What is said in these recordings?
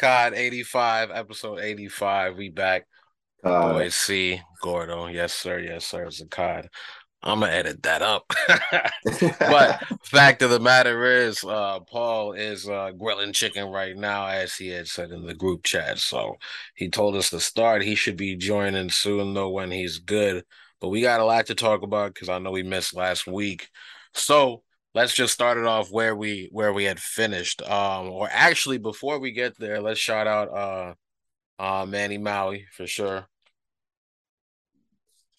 COD 85, episode 85. We back. Uh, Boy C, Gordo. Yes, sir. Yes, sir. It's a COD. I'm gonna edit that up. but fact of the matter is, uh, Paul is uh, grilling chicken right now, as he had said in the group chat. So he told us to start. He should be joining soon, though, when he's good. But we got a lot to talk about because I know we missed last week. So let's just start it off where we where we had finished. Um, or actually, before we get there, let's shout out uh, uh, Manny Maui for sure.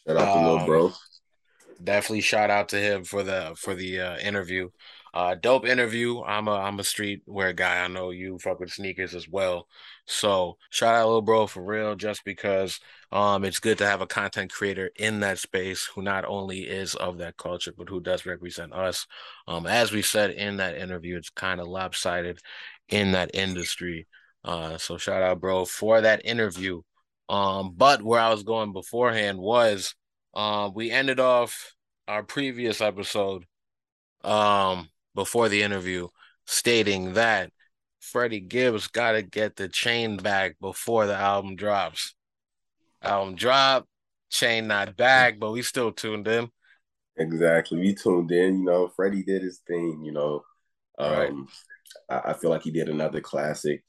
Shout out to um, little bro. Definitely shout out to him for the for the uh, interview. Uh, dope interview. I'm a I'm a streetwear guy. I know you fuck with sneakers as well. So shout out little bro for real, just because um it's good to have a content creator in that space who not only is of that culture, but who does represent us. Um, as we said in that interview, it's kind of lopsided in that industry. Uh, so shout out, bro, for that interview. Um, but where I was going beforehand was uh, we ended off our previous episode um before the interview stating that Freddie Gibbs got to get the chain back before the album drops. Album drop, chain not back, but we still tuned in. Exactly, we tuned in. You know, Freddie did his thing. You know, um, right. I, I feel like he did another classic.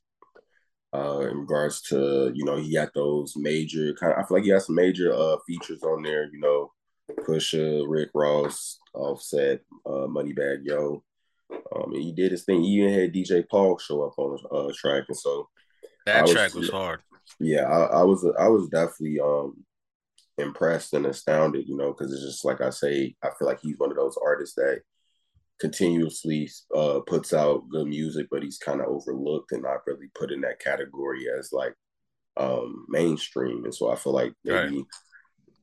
Uh, in regards to you know he got those major kind of I feel like he has some major uh features on there you know Pusha Rick Ross Offset uh Moneybagg Yo um, and he did his thing. He even had DJ Paul show up on the uh, track, and so that was, track was hard. Yeah, I, I, was I was definitely um impressed and astounded, you know, because it's just like I say, I feel like he's one of those artists that continuously uh, puts out good music, but he's kind of overlooked and not really put in that category as like um mainstream. And so I feel like maybe right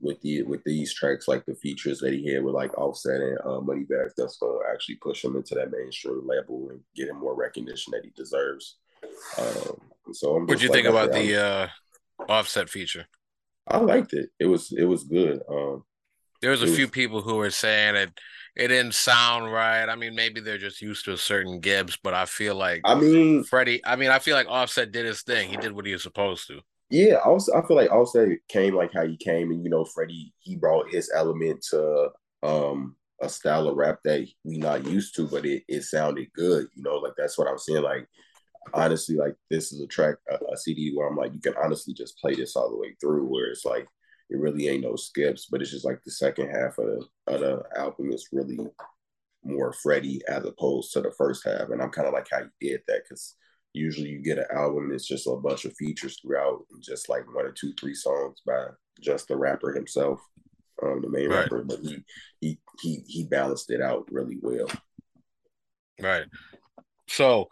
with the with these tracks like the features that he had with like Offset and uh, Moneybagg, that's gonna actually push him into that mainstream level and get him more recognition that he deserves. Um, so I'm what do you like, think about the uh, Offset feature? I liked it. It was it was good. Um, there was a few people who were saying it it didn't sound right. I mean, maybe they're just used to a certain Gibbs, but I feel like I mean Freddie. I mean, I feel like Offset did his thing. He did what he was supposed to. Yeah, also I feel like it came like how he came, and you know, Freddie he brought his element to um a style of rap that we not used to, but it, it sounded good. You know, like that's what I'm saying. Like honestly, like this is a track, a, a, CD where I'm like, you can honestly just play this all the way through, where it's like it really ain't no skips, but it's just like the second half of the of the album is really more Freddie as opposed to the first half, and I'm kind of like how you did that because usually you get an album that's just a bunch of features throughout just like one or two three songs by just the rapper himself um the main right. rapper but he he he he balanced it out really well right so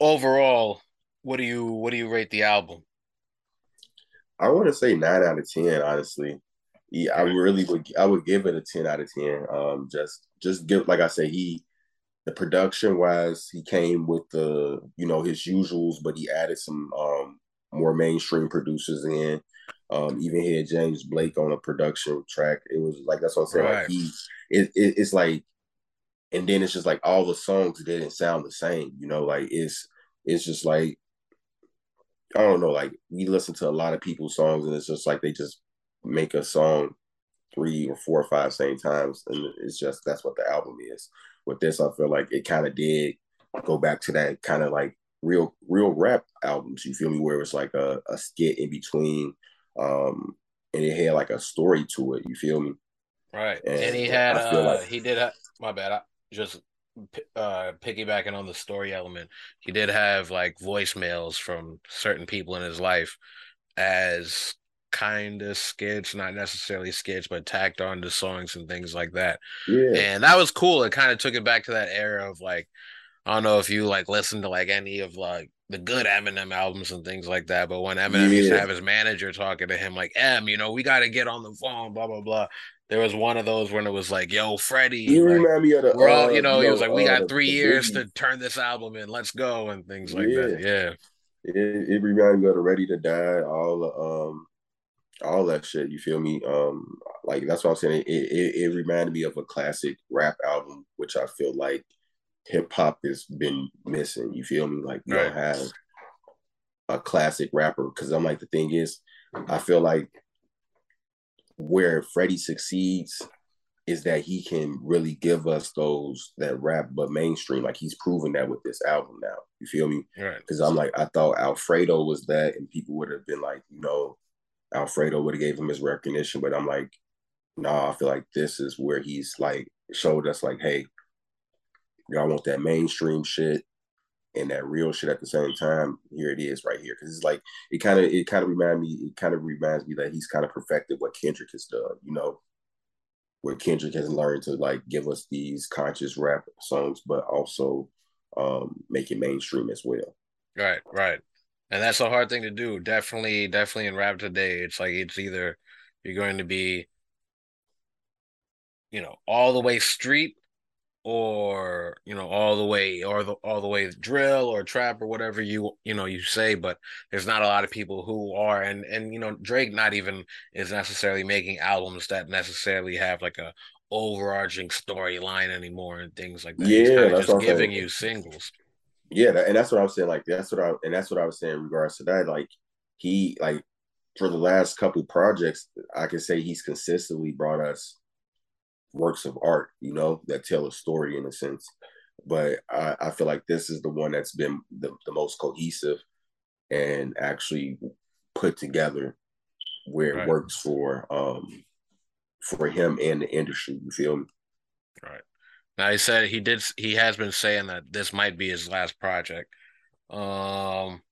overall what do you what do you rate the album i want to say nine out of ten honestly yeah, I really would. I would give it a ten out of ten. Um, just, just give like I say, he the production wise, he came with the you know his usuals, but he added some um, more mainstream producers in. Um, even had James Blake on a production track. It was like that's what I'm saying. Right. Like he, it, it, it's like, and then it's just like all the songs didn't sound the same. You know, like it's it's just like I don't know. Like we listen to a lot of people's songs, and it's just like they just make a song three or four or five same times, and it's just that's what the album is with this, I feel like it kind of did go back to that kind of like real real rap albums. You feel me? Where it's like a, a skit in between, um, and it had like a story to it. You feel me? Right. And, and he had uh, like, he did have, my bad. I just uh piggybacking on the story element. He did have like voicemails from certain people in his life as kind of skits, not necessarily skits, but tacked on to songs and things like that. Yeah. And that was cool. It kind of took it back to that era of like, I don't know if you like listen to like any of like the good Eminem albums and things like that, but when Eminem yeah. used to have his manager talking to him like, "M, you know, we got to get on the phone," blah blah blah. There was one of those when it was like, "Yo, Freddie, you like, remind me of the, we're all, you know," uh, he was like, "We uh, got three years to turn this album in. Let's go," and things like yeah. that. Yeah, it, it reminded me of the Ready to Die, all the um all that shit. You feel me? Um, like that's what I'm saying. It, it, it reminded me of a classic rap album, which I feel like hip hop has been missing. You feel me? Like you right. don't have a classic rapper. Because I'm like, the thing is, I feel like where Freddie succeeds is that he can really give us those that rap but mainstream. Like he's proven that with this album now. You feel me? Right. Because I'm like, I thought Alfredo was that, and people would have been like, you know, Alfredo would have gave him his recognition, but I'm like, nah, I feel like this is where he's like showed us like, hey, y'all want that mainstream shit and that real shit at the same time. Here it is right here. Cause it's like it kind of it kind of reminds me, it kind of reminds me that he's kind of perfected what Kendrick has done, you know, where Kendrick has learned to like give us these conscious rap songs, but also um make it mainstream as well. Right, right. And that's a hard thing to do. Definitely, definitely in rap today, it's like it's either you're going to be, you know, all the way street or you know all the way or the all the way drill or trap or whatever you you know you say but there's not a lot of people who are and and you know Drake not even is necessarily making albums that necessarily have like a overarching storyline anymore and things like that. Yeah, that's just giving you singles. Yeah, and that's what I was saying. Like that's what I and that's what I was saying in regards to that. Like he like for the last couple projects, I can say he's consistently brought us works of art, you know, that tell a story in a sense. But I, I feel like this is the one that's been the, the most cohesive and actually put together where right. it works for um for him and the industry. You feel me? Right. Now he said he did he has been saying that this might be his last project. Um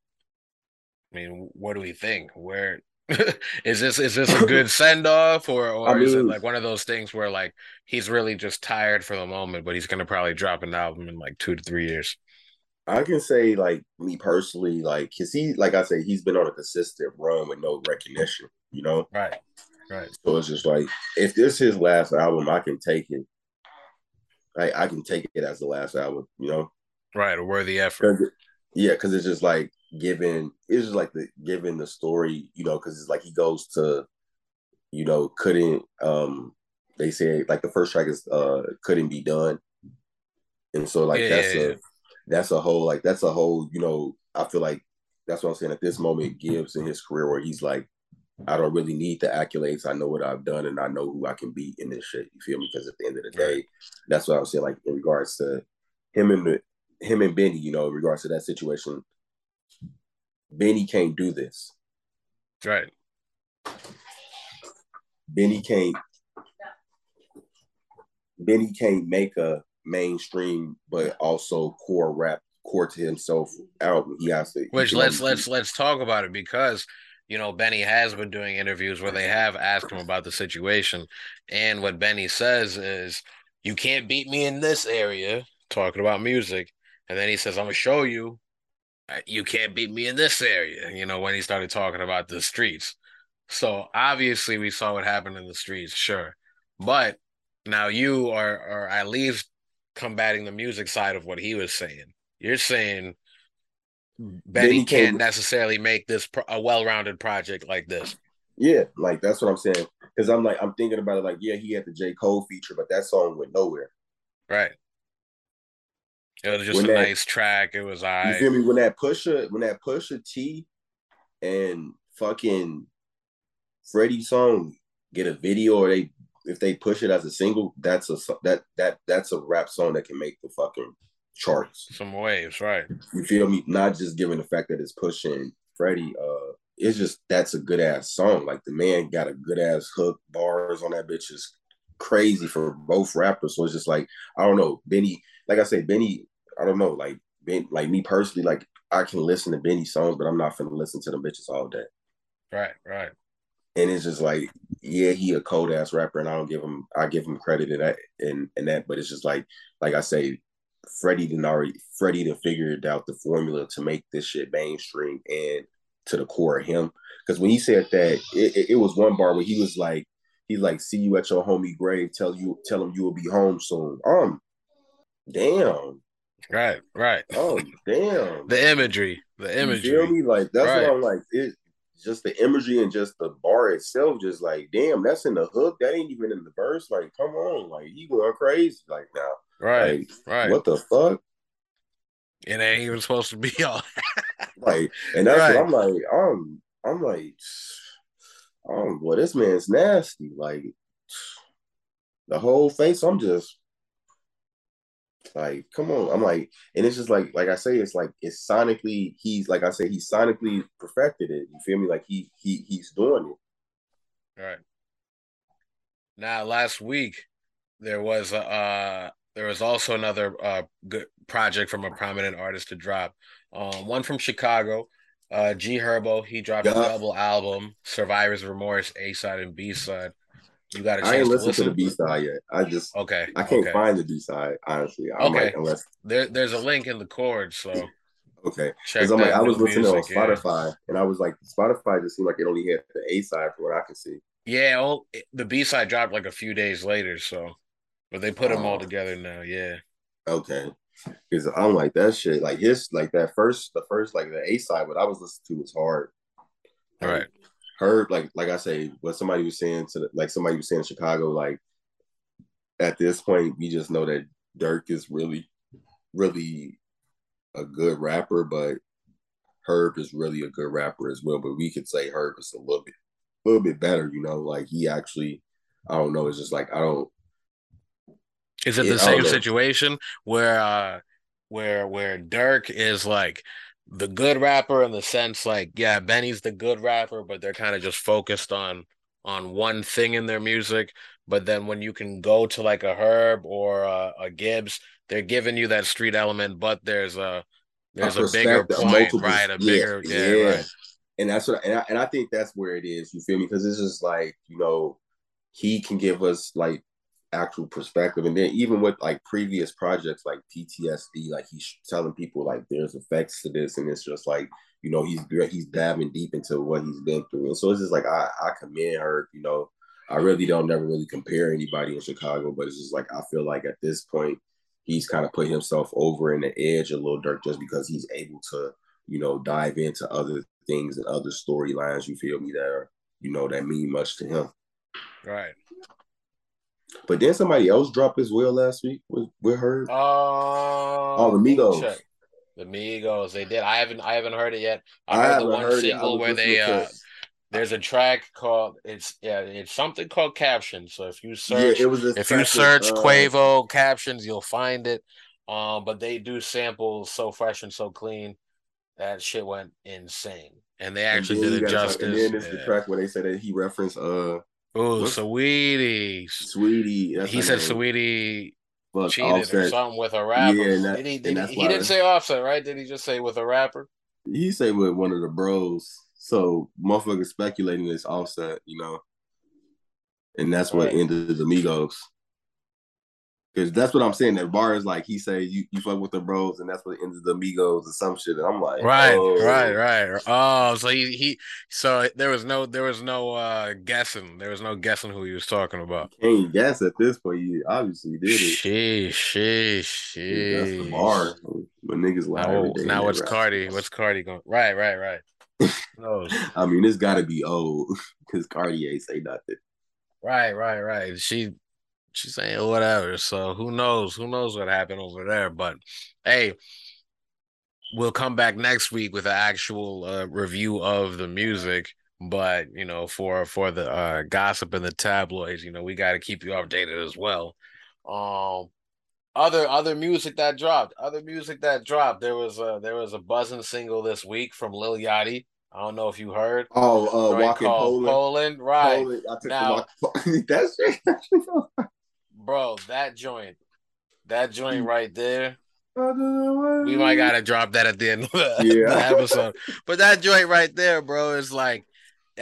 I mean, what do we think? Where is this is this a good send off or or I mean, is it like one of those things where like he's really just tired for the moment, but he's gonna probably drop an album in like two to three years? I can say like me personally, like cause he like I say, he's been on a consistent run with no recognition, you know? Right. Right. So it's just like if this is his last album, I can take it. I I can take it as the last album, you know? Right, a worthy effort. Yeah, because it's just like given it's just like the given the story, you know, because it's like he goes to, you know, couldn't um they say like the first track is uh couldn't be done. And so like yeah, that's yeah, a yeah. that's a whole like that's a whole, you know, I feel like that's what I'm saying at this moment Gibbs in his career where he's like, I don't really need the accolades. I know what I've done and I know who I can beat in this shit. You feel me? Because at the end of the day, that's what I was saying, like in regards to him and him and Benny, you know, in regards to that situation, Benny can't do this. Right. Benny can't Benny can't make a mainstream but also core rap core to himself album. He has to Which let's let's let's talk about it because you know Benny has been doing interviews where they have asked him about the situation and what Benny says is you can't beat me in this area talking about music and then he says I'm going to show you uh, you can't beat me in this area, you know, when he started talking about the streets. So obviously we saw what happened in the streets, sure. But now you are are at least combating the music side of what he was saying. You're saying Benny can't necessarily make this pro- a well-rounded project like this. Yeah, like that's what I'm saying. Because I'm like, I'm thinking about it. Like, yeah, he had the J Cole feature, but that song went nowhere. Right. It was just when a that, nice track. It was I. You feel me? When that Pusha, when that Pusha T, and fucking Freddie song get a video, or they if they push it as a single, that's a that that that's a rap song that can make the fucking charts. Some waves, right? You feel me? Not just given the fact that it's pushing Freddie. Uh, it's just that's a good ass song. Like the man got a good ass hook, bars on that bitch is crazy for both rappers. So it's just like I don't know, Benny. Like I say, Benny I don't know, like ben, like me personally, like I can listen to Benny songs, but I'm not gonna listen to the bitches all day. Right, right. And it's just like, yeah, he a cold ass rapper, and I don't give him, I give him credit in that, and and that, but it's just like, like I say, Freddie didn't already, Freddie didn't figured out the formula to make this shit mainstream and to the core of him. Because when he said that, it, it, it was one bar where he was like, he's like, see you at your homie grave, tell you, tell him you will be home soon. Um, damn, Right, right. Oh, damn. the imagery, the imagery. You feel me? Like that's right. what I'm like. It just the imagery and just the bar itself, just like, damn, that's in the hook. That ain't even in the verse. Like, come on, like he going crazy. Like now, right, like, right. What the fuck? It ain't even supposed to be all. like, and that's right. what I'm like. I'm, I'm like, um, well, this man's nasty. Like, the whole face. I'm just like, come on. I'm like, and it's just like, like I say, it's like it's sonically. He's like I say, he sonically perfected it. You feel me? Like he he he's doing it. All right. Now, last week there was a uh, there was also another uh, good project from a prominent artist to drop. Um, one from Chicago, uh, G Herbo. He dropped yeah. a double album, Survivor's Remorse, A side and B side. You got a I ain't listened to, to, the B side yet. I just okay. I can't okay. find the B side honestly. I okay, unless there, there's a link in the chord, so okay. Because I'm like, I was listening on Spotify, and I was like, Spotify just seemed like it only had the A side for what I could see. Yeah, well, the B side dropped like a few days later, so but they put them all oh. together now. Yeah. Okay. Because I'm like that shit, like his, like that first, the first, like the A side, what I was listening to was hard. All right. Heard like like I say, what somebody was saying to the, like somebody was saying in Chicago, like at this point, we just know that Durk is really, really a good rapper, but Herb is really a good rapper as well. But we could say Herb is a little bit, a little bit better, you know. Like he actually, I don't know. It's just like I don't. Is it the same situation where, uh where where Durk is like the good rapper in the sense like yeah benny's the good rapper but they're kind of just focused on on one thing in their music but then when you can go to like a herb or a, a gibbs they're giving you that street element but there's a there's a, a bigger point multiple, right a bigger yeah, yeah, yeah. Right. and that's what and I, and I think that's where it is you feel me because it's just like you know he can give us like actual perspective. And then even with like previous projects like PTSD, like he's telling people like there's effects to this, and it's just like you know he's he's diving deep into what he's been through, and so it's just like I I commend her. You know, I really don't never really compare anybody in Chicago, but it's just like I feel like at this point he's kind of put himself over in the edge a little Durk just because he's able to you know dive into other things and other storylines. You feel me that are you know that mean much to him. Right. But then somebody else dropped as well last week with with her. Um, oh, the Migos. Check. The Migos, they did. I haven't I haven't heard it yet. I, I heard the one heard single where they uh there's a track called it's yeah it's something called captions. So if you search yeah, if you search uh, Quavo captions, you'll find it. Um, but they do samples so fresh and so clean. That shit went insane, and they actually and did it justice. And then it's yeah. the track where they said that he referenced uh Oh, sweetie, Saweetie. He said Saweetie Fuck, cheated offset. or something with a rapper. Yeah, that, did he, did he, he didn't say offset, right? Did he just say with a rapper? He say with one of the bros. So motherfuckers speculating this offset, you know. And that's what right. ended the Migos. Because that's what I'm saying. That bar is like he say you, you fuck with the bros, and that's what ends the amigos or some shit. And I'm like, right, oh. right, right. Oh, so he he so there was no there was no uh guessing. There was no guessing who he was talking about. You can't guess at this point. You obviously did it. Sheesh, sheesh, sheesh. That's the bar. But niggas lie. Now, now what's Cardi? What's Cardi going? Right, right, right. no. I mean, it's got to be old because Cardi ain't say nothing. Right, right, right. She she's saying whatever. So who knows? Who knows what happened over there? But hey, we'll come back next week with an actual uh, review of the music. But you know, for for the uh, gossip and the tabloids, you know, we got to keep you updated as well. Um, other other music that dropped, other music that dropped. There was a there was a buzzing single this week from Lil Yachty. I don't know if you heard. Oh, uh, walking Poland. Poland, right? Poland. I took now, the that's bro, that joint, that joint hmm. right there. We might gotta drop that at the end of the, yeah. the episode. But that joint right there, bro, is like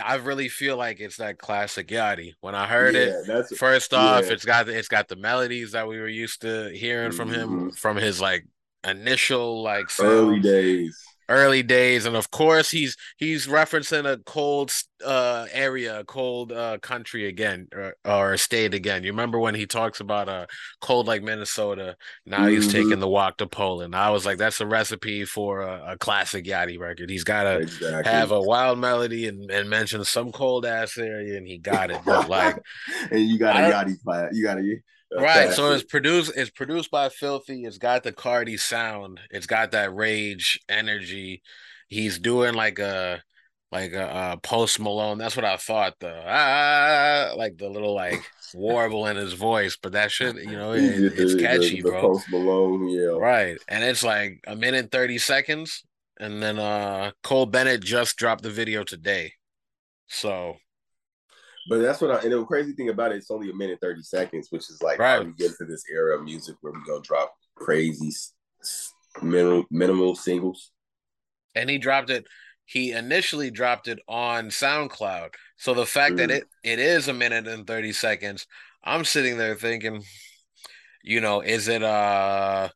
I really feel like it's that classic Yachty. When I heard yeah, it, first off, yeah. it's got it's got the melodies that we were used to hearing from him mm-hmm. from his like initial like early days early days and of course he's he's referencing a cold uh area a cold uh country again or, or state again. You remember when he talks about a cold like minnesota? Now mm-hmm. he's taking the walk to poland. I was like that's a recipe for a, a classic yachty record. He's got to exactly. have a wild melody and, and mention some cold ass area and he got it. But like and you got a yachty you got a right. So it's produced. It's produced by F1lthy. It's got the Carti sound. It's got that rage energy. He's doing like a like a, a Post Malone. That's what I thought. The ah, like the little like warble in his voice, but that shit, you know, it, it's catchy, the, the, the bro. Post Malone, yeah, right. And it's like a minute thirty seconds, and then uh Cole Bennett just dropped the video today, so. But that's what I and the crazy thing about it, it's only a minute thirty seconds, which is like right. we get to this era of music where we gonna drop crazy minimal minimal singles. And he dropped it he initially dropped it on SoundCloud. So the fact mm. that it it is a minute and 30 seconds, I'm sitting there thinking, you know, is it uh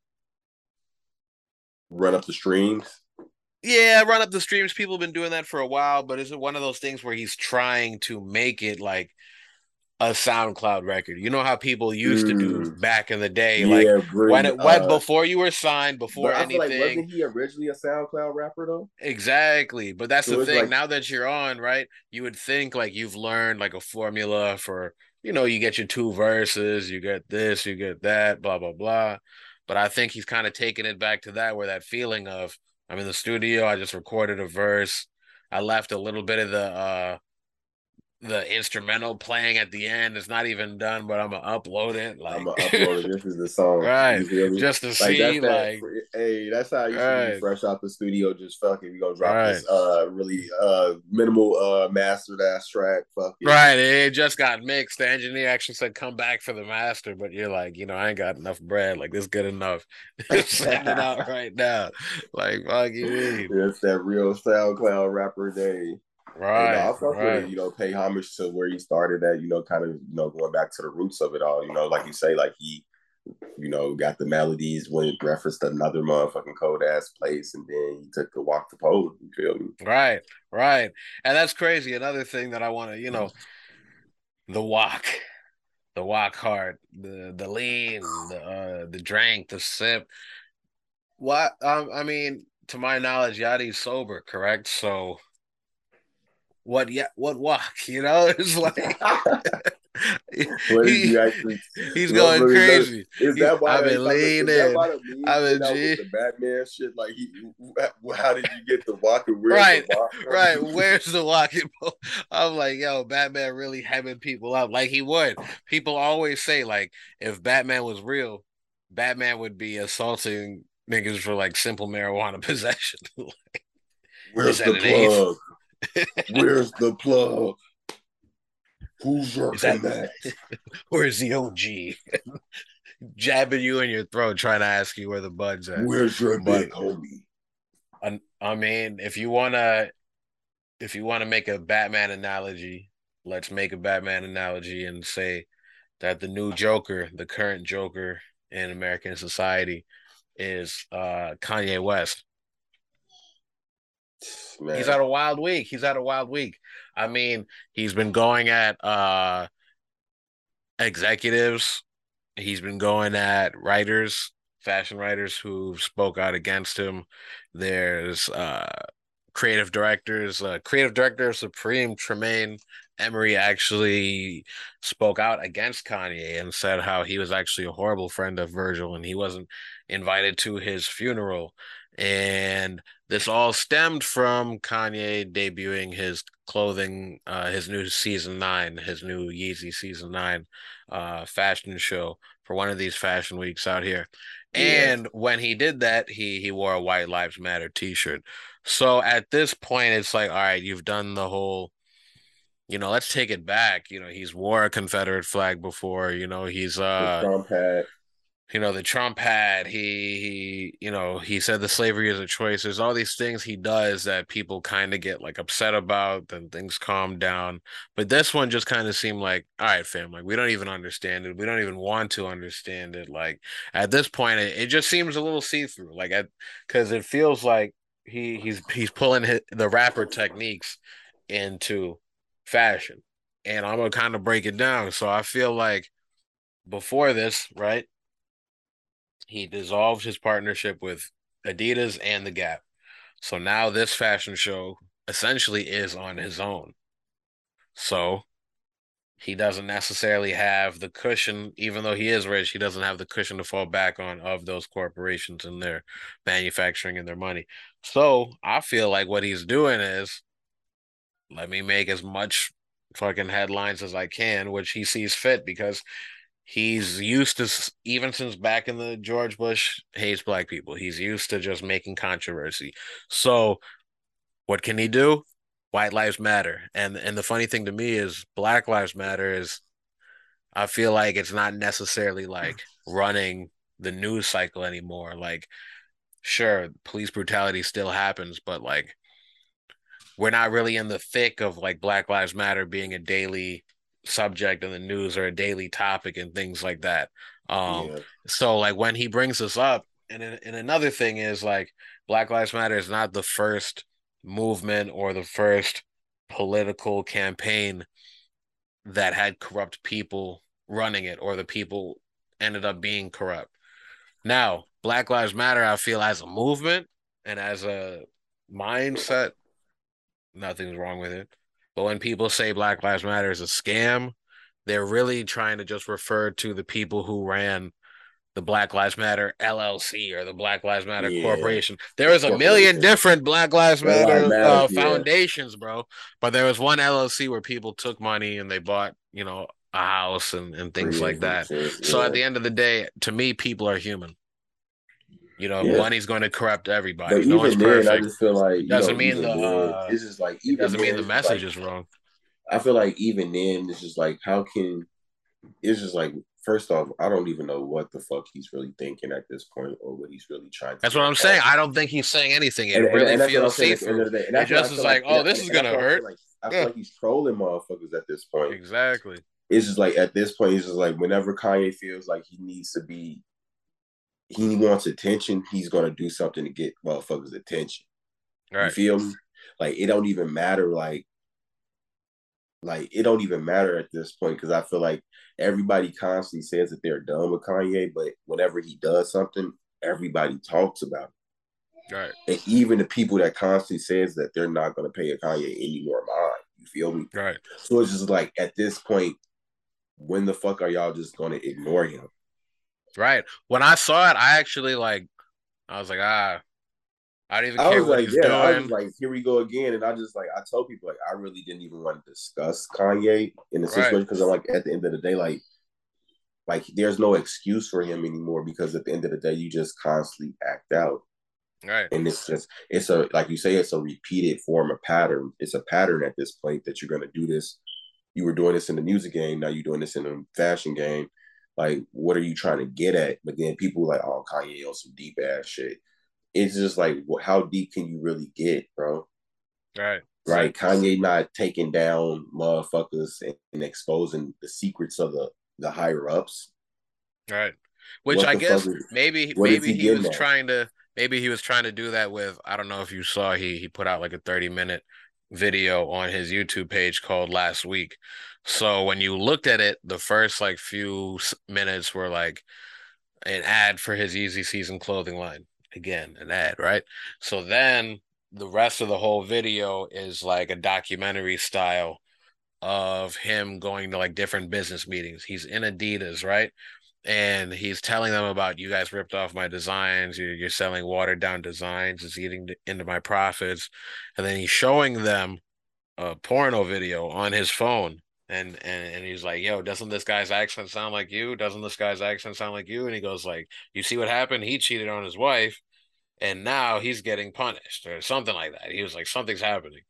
run up the streams? Yeah, run up the streams. People have been doing that for a while, but is it one of those things where he's trying to make it like a SoundCloud record. You know how people used mm. to do mm. back in the day, yeah, like when it went uh, before you were signed, before anything. Like, wasn't he originally a SoundCloud rapper though? Exactly, but that's so the thing. Like, now that you're on, right, you would think like you've learned like a formula for, you know, you get your two verses, you get this, you get that, blah blah blah. But I think he's kind of taking it back to that, where that feeling of I'm in the studio, I just recorded a verse, I left a little bit of the uh the instrumental playing at the end. It's not even done, but I'm gonna upload it. Like I'm gonna upload it. This is the song, right? Just to like, see, like, hey, that's how you right. be fresh out the studio. Just fucking, we gonna drop right. this uh really uh minimal uh mastered ass track. Fuck it. Right. It just got mixed. The engineer actually said come back for the master, but you're like, you know, I ain't got enough bread. Like this good enough. Send it out right now. Like fuck you. It's that real SoundCloud rapper day. Right. You know, I felt right. you know, pay homage to where he started at, you know, kind of, you know, going back to the roots of it all. You know, like you say, like he, you know, got the melodies when it referenced another motherfucking cold ass place, and then he took the walk to pole. You feel me? Right, right. And that's crazy. Another thing that I want to, you know, the walk, the Wockhardt, the the lean, the uh, the drink, the sip. What um, I mean, to my knowledge, Yachty's sober, correct? So what yeah what walk you know? It's like he, he's going crazy. is that why i've been leaning i've been G- the batman shit? Like he how did you get the walking right walk right where's the walking ball? i'm like yo batman really hemming people up like he would. People always say like if batman was real batman would be assaulting niggas for like simple marijuana possession. Like, where's the plug Where's the plug? Who's working that? Where's the OG? Jabbing you in your throat, trying to ask you where the buds at. Where's your but, big homie? I, I mean, if you wanna, if you wanna make a Batman analogy, let's make a Batman analogy and say that the new Joker, the current Joker in American society, is uh, Kanye West. Man. He's had a wild week. He's had a wild week. I mean, he's been going at uh executives. He's been going at writers, fashion writers who spoke out against him. There's uh creative directors, uh, creative director of Supreme Tremaine Emory actually spoke out against Kanye and said how he was actually a horrible friend of Virgil and he wasn't invited to his funeral. And this all stemmed from Kanye debuting his clothing, uh, his new season nine, his new Yeezy season nine uh, fashion show for one of these fashion weeks out here. Yeah. And when he did that, he he wore a White Lives Matter T-shirt. So at this point, it's like, all right, you've done the whole you know, let's take it back. You know, he's wore a Confederate flag before. You know, he's uh, Trump hat you know the Trump had he he you know he said the slavery is a choice. There's all these things he does that people kind of get like upset about, then things calm down. But this one just kind of seemed like, all right, fam, like we don't even understand it. We don't even want to understand it. Like at this point, it, it just seems a little see through. Like because it feels like he he's he's pulling his, the rapper techniques into fashion, and I'm gonna kind of break it down. So I feel like before this, right? He dissolved his partnership with Adidas and the Gap. So now this fashion show essentially is on his own. So he doesn't necessarily have the cushion, even though he is rich, he doesn't have the cushion to fall back on of those corporations and their manufacturing and their money. So I feel like what he's doing is let me make as much fucking headlines as I can, which he sees fit because he's used to even since back in the George Bush hates black people. He's used to just making controversy. So what can he do? White lives matter. And and the funny thing to me is black lives matter is I feel like it's not necessarily like running the news cycle anymore. Like sure, police brutality still happens, but like we're not really in the thick of like Black Lives Matter being a daily subject in the news or a daily topic and things like that. Um, yeah. so like when he brings this up, and and another thing is like Black Lives Matter is not the first movement or the first political campaign that had corrupt people running it or the people ended up being corrupt. Now, Black Lives Matter, I feel as a movement and as a mindset, nothing's wrong with it. But when people say Black Lives Matter is a scam, they're really trying to just refer to the people who ran the Black Lives Matter LLC or the Black Lives Matter yeah. Corporation. There is a million different Black Lives Matter, Matter uh, foundations, yeah. bro. But there was one LLC where people took money and they bought, you know, a house and, and things like that. Yeah. So at the end of the day, to me, people are human. You know, yeah. money's going to corrupt everybody. But no one's then, perfect. I just feel like doesn't know, mean the uh, it's just like even doesn't mean the message like, is wrong. I feel like even then, it's just like how can it's just like first off, I don't even know what the fuck he's really thinking at this point or what he's really trying. to That's what I'm saying. I don't think he's saying anything. It and, really and, and feels safe. It just is like, like, oh, this is gonna hurt. Like, I feel yeah. like he's trolling motherfuckers at this point. Exactly. It's just like at this point, he's just like whenever Kanye feels like he needs to be he wants attention, he's gonna do something to get motherfuckers' attention. Right. You feel me? Like it don't even matter. Like, like it don't even matter at this point because I feel like everybody constantly says that they're done with Kanye, but whenever he does something, everybody talks about it. Right. And even the people that constantly says that they're not gonna pay a Kanye any more mind. You feel me? Right. So it's just like at this point, when the fuck are y'all just gonna ignore him? Right. When I saw it, I actually like I was like, ah, I didn't even care what like, he's yeah, doing. I was like, here we go again. And I just like I told people like I really didn't even want to discuss Kanye in the situation because right. I'm like at the end of the day, like like there's no excuse for him anymore because at the end of the day, you just constantly act out. Right. And it's just it's a like you say, it's a repeated form of pattern. It's a pattern at this point that you're gonna do this. You were doing this in the music game, now you're doing this in the fashion game like, what are you trying to get at? But then people like, oh, Kanye on some deep ass shit. It's just like, well, how deep can you really get, bro? Right. Right. Kanye not taking down motherfuckers and, and exposing the secrets of the the higher ups. Right. Which what I guess is, maybe maybe he, he was at? trying to maybe he was trying to do that with I don't know if you saw he he put out like a 30 minute video on his YouTube page called Last Week. So when you looked at it, the first like few minutes were like an ad for his Yeezy Season clothing line. Again, an ad, right? So then the rest of the whole video is like a documentary style of him going to like different business meetings. He's in Adidas, right? And he's telling them about you guys ripped off my designs. You're, you're selling watered down designs. It's eating into my profits. And then he's showing them a porno video on his phone and and and he's like, "Yo, doesn't this guy's accent sound like you? Doesn't this guy's accent sound like you?" And he goes like, "You see what happened? He cheated on his wife, and now he's getting punished or something like that." He was like, "Something's happening,"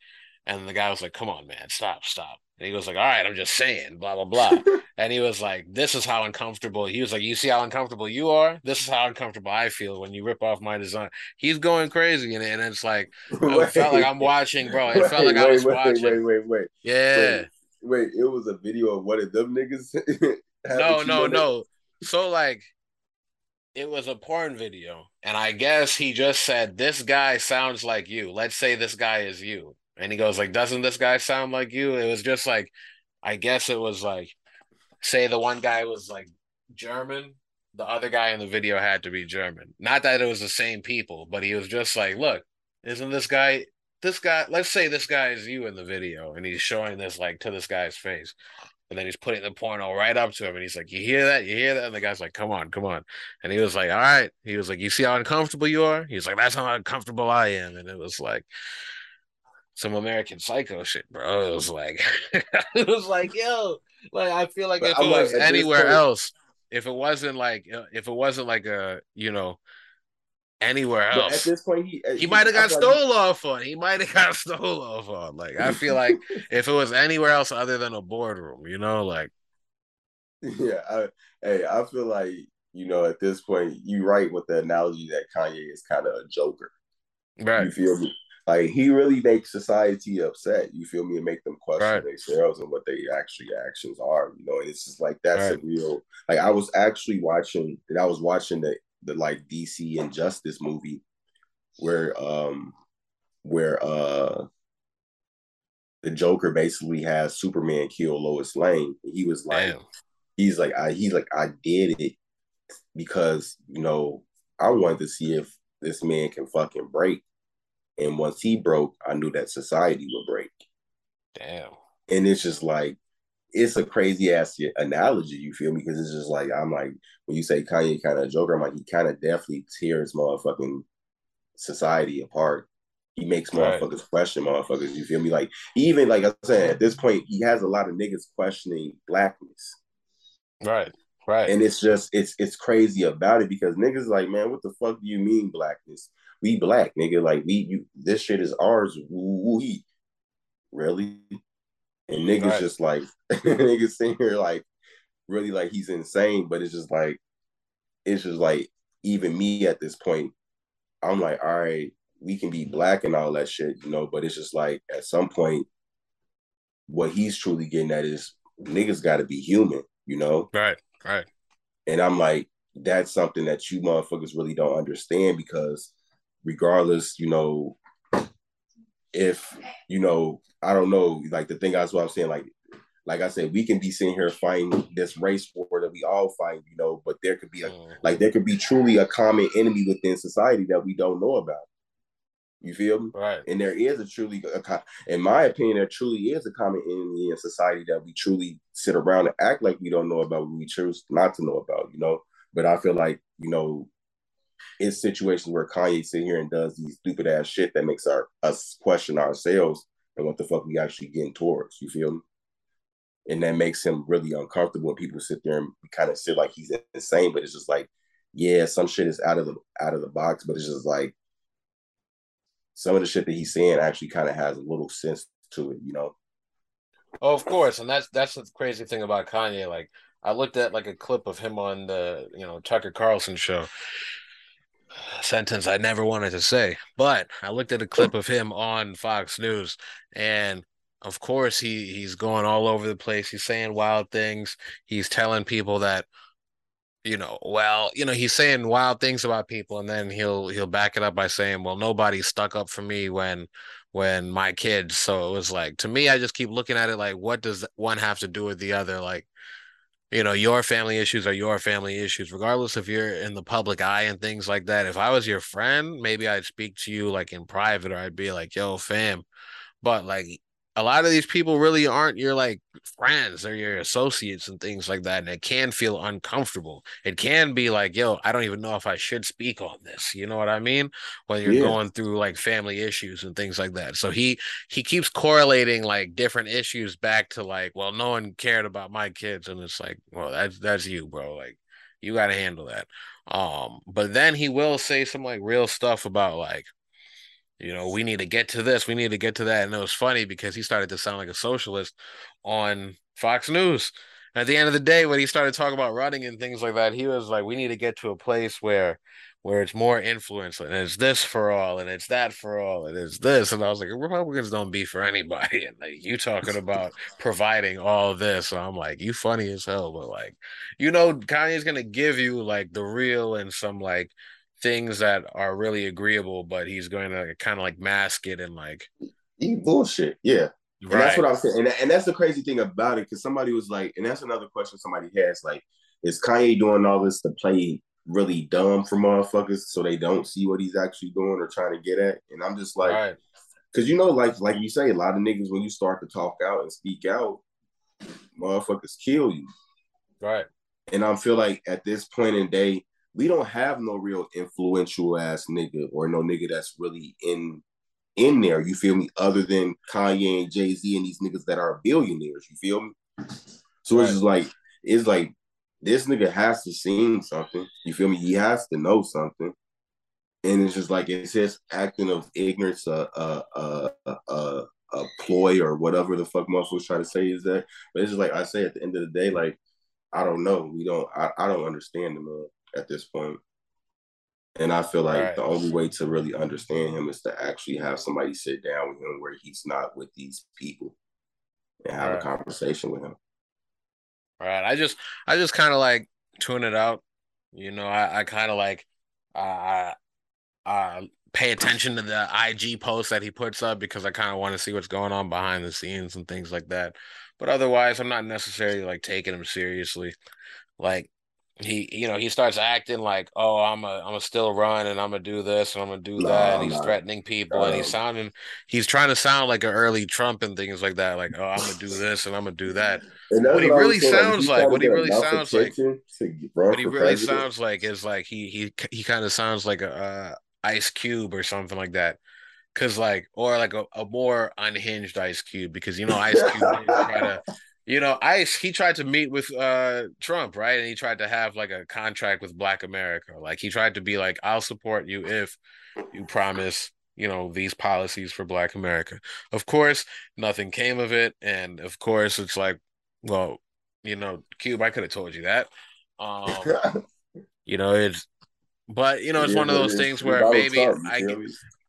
and the guy was like, "Come on, man, stop, stop." And he was like, "All right, I'm just saying, blah blah blah." and he was like, "This is how uncomfortable." He was like, "You see how uncomfortable you are? This is how uncomfortable I feel when you rip off my design." He's going crazy, and, and it's like, wait, I felt like I'm watching, bro. It wait, felt like wait, I was watching. Wait, wait, wait, Yeah. Wait, it was a video of one of them niggas. no, no, no. So like, it was a porn video, and I guess he just said, "This guy sounds like you." Let's say this guy is you, and he goes like, "Doesn't this guy sound like you?" It was just like, I guess it was like, say the one guy was like German, the other guy in the video had to be German. Not that it was the same people, but he was just like, "Look, isn't this guy this guy, let's say this guy is you in the video and he's showing this like to this guy's face. And then he's putting the porno right up to him, and he's like, "You hear that? You hear that?" And the guy's like, "Come on, come on." And he was like, "All right." He was like, "You see how uncomfortable you are?" He's like, "That's how uncomfortable I am." And it was like some American Psycho shit, bro. It was like, it was like, yo, like I feel like but if I'm it was like, anywhere point, else, if it wasn't like, uh, if it wasn't like a, you know, anywhere else. At this point, he he, he might have got stole like... off on. He might have got stole off on. Like I feel like if it was anywhere else other than a boardroom, you know, like yeah. I, hey, I feel like you know at this point you right with the analogy that Kanye is kind of a joker. Right. You feel me? Like he really makes society upset. You feel me? And make them question right. themselves and what they actually actions are. You know, and it's just like that's right. a real. Like I was actually watching, and I was watching the the like DC Injustice movie where um where uh the Joker basically has Superman kill Lois Lane. He was like Damn. he's like I he's like I did it because you know I wanted to see if this man can fucking break. And once he broke, I knew that society would break. Damn. And it's just like it's a crazy ass analogy, you feel me? Because it's just like I'm like when you say Kanye kind of Joker, I'm like he kind of definitely tears motherfucking society apart. He makes motherfuckers right. question motherfuckers. You feel me? Like even like I said, at this point, he has a lot of niggas questioning blackness. Right. Right. And it's just it's it's crazy about it because niggas like, man, what the fuck do you mean blackness? We black, nigga. Like we you this shit is ours. We really and niggas right. just like niggas sitting here like really like he's insane, but it's just like it's just like even me at this point, I'm like, all right, we can be black and all that shit, you know, but it's just like at some point, what he's truly getting at is niggas gotta be human, you know? Right, right. And I'm like, that's something that you motherfuckers really don't understand because regardless, you know, if you know, I don't know, like the thing that's what I'm saying, like like I said, we can be sitting here fighting this race war that we all fight, you know, but there could be a mm. like there could be truly a common enemy within society that we don't know about. You feel me? Right. And there is a truly, a, in my opinion, there truly is a common enemy in society that we truly sit around and act like we don't know about, we choose not to know about, you know. But I feel like, you know, in situations where Kanye sit here and does these stupid ass shit that makes our us question ourselves and what the fuck we actually getting towards. You feel me? And that makes him really uncomfortable when people sit there and kind of sit like he's insane, but it's just like, yeah, some shit is out of the out of the box, but it's just like some of the shit that he's saying actually kind of has a little sense to it, you know. Oh, of course, and that's that's the crazy thing about Kanye. Like, I looked at like a clip of him on the you know Tucker Carlson show, sentence I never wanted to say. But I looked at a clip of him on Fox News, and of course he he's going all over the place. He's saying wild things. He's telling people that, you know, well, you know, he's saying wild things about people, and then he'll he'll back it up by saying, "Well, nobody stuck up for me when." when my kids so it was like to me i just keep looking at it like what does one have to do with the other like you know your family issues are your family issues regardless if you're in the public eye and things like that if i was your friend maybe i'd speak to you like in private or i'd be like yo fam but like a lot of these people really aren't your like friends or your associates and things like that. And it can feel uncomfortable. It can be like, yo, I don't even know if I should speak on this. You know what I mean? When you're yeah. going through like family issues and things like that. So he he keeps correlating like different issues back to like, well, no one cared about my kids. And it's like, well, that's that's you, bro. Like you gotta handle that. Um, but then he will say some like real stuff about like you know, we need to get to this, we need to get to that. And it was funny because he started to sound like a socialist on Fox News. And at the end of the day, when he started talking about running and things like that, he was like, we need to get to a place where where it's more influence and it's this for all and it's that for all and it's this. And I was like, Republicans don't be for anybody. And like you talking about providing all this. I'm like, you funny as hell, but like, you know, Kanye's gonna give you like the real and some like things that are really agreeable, but he's going to kind of like mask it and like eat bullshit. Yeah. And that's what I'm saying. And, and that's the crazy thing about it, because somebody was like, and that's another question somebody has, like, is Kanye doing all this to play really dumb for motherfuckers so they don't see what he's actually doing or trying to get at? And I'm just like, because right. you know, like like you say, a lot of niggas when you start to talk out and speak out, motherfuckers kill you. Right. And I feel like at this point in day, we don't have no real influential ass nigga or no nigga that's really in in there. You feel me? Other than Kanye and Jay Z and these niggas that are billionaires. You feel me? So right. it's just like it's like this nigga has to sing something. You feel me? He has to know something. And it's just like it's his acting of ignorance, a uh, uh, uh, uh, a ploy or whatever the fuck motherfuckers trying to say is that. But it's just like I say at the end of the day, like I don't know. We don't. I, I don't understand the man at this point. And I feel like right. the only way to really understand him is to actually have somebody sit down with him where he's not with these people and have right. a conversation with him. All right. I just I just kind of like tune it out. You know, I, I kind of like uh, uh pay attention to the IG posts that he puts up because I kind of want to see what's going on behind the scenes and things like that. But otherwise, I'm not necessarily like taking him seriously. Like he you know he starts acting like oh i'm a i'm a still run and i'm gonna do this and i'm gonna do no, that and he's threatening people and he's sounding he's trying to sound like an early trump and things like that like oh i'm gonna do this and i'm gonna do that what he really sounds like, what he really sounds like what he really sounds like is like he he he kind of sounds like a uh, ice cube or something like that because like or like a, a more unhinged ice cube because you know ice cube try to you know, Ice, he tried to meet with uh Trump, right? And he tried to have like a contract with Black America. Like he tried to be like, I'll support you if you promise, you know, these policies for Black America. Of course, nothing came of it. And of course, it's like, well, you know, Cube, I could have told you that. Um, you know, it's but you know, it's yeah, one of those things where maybe I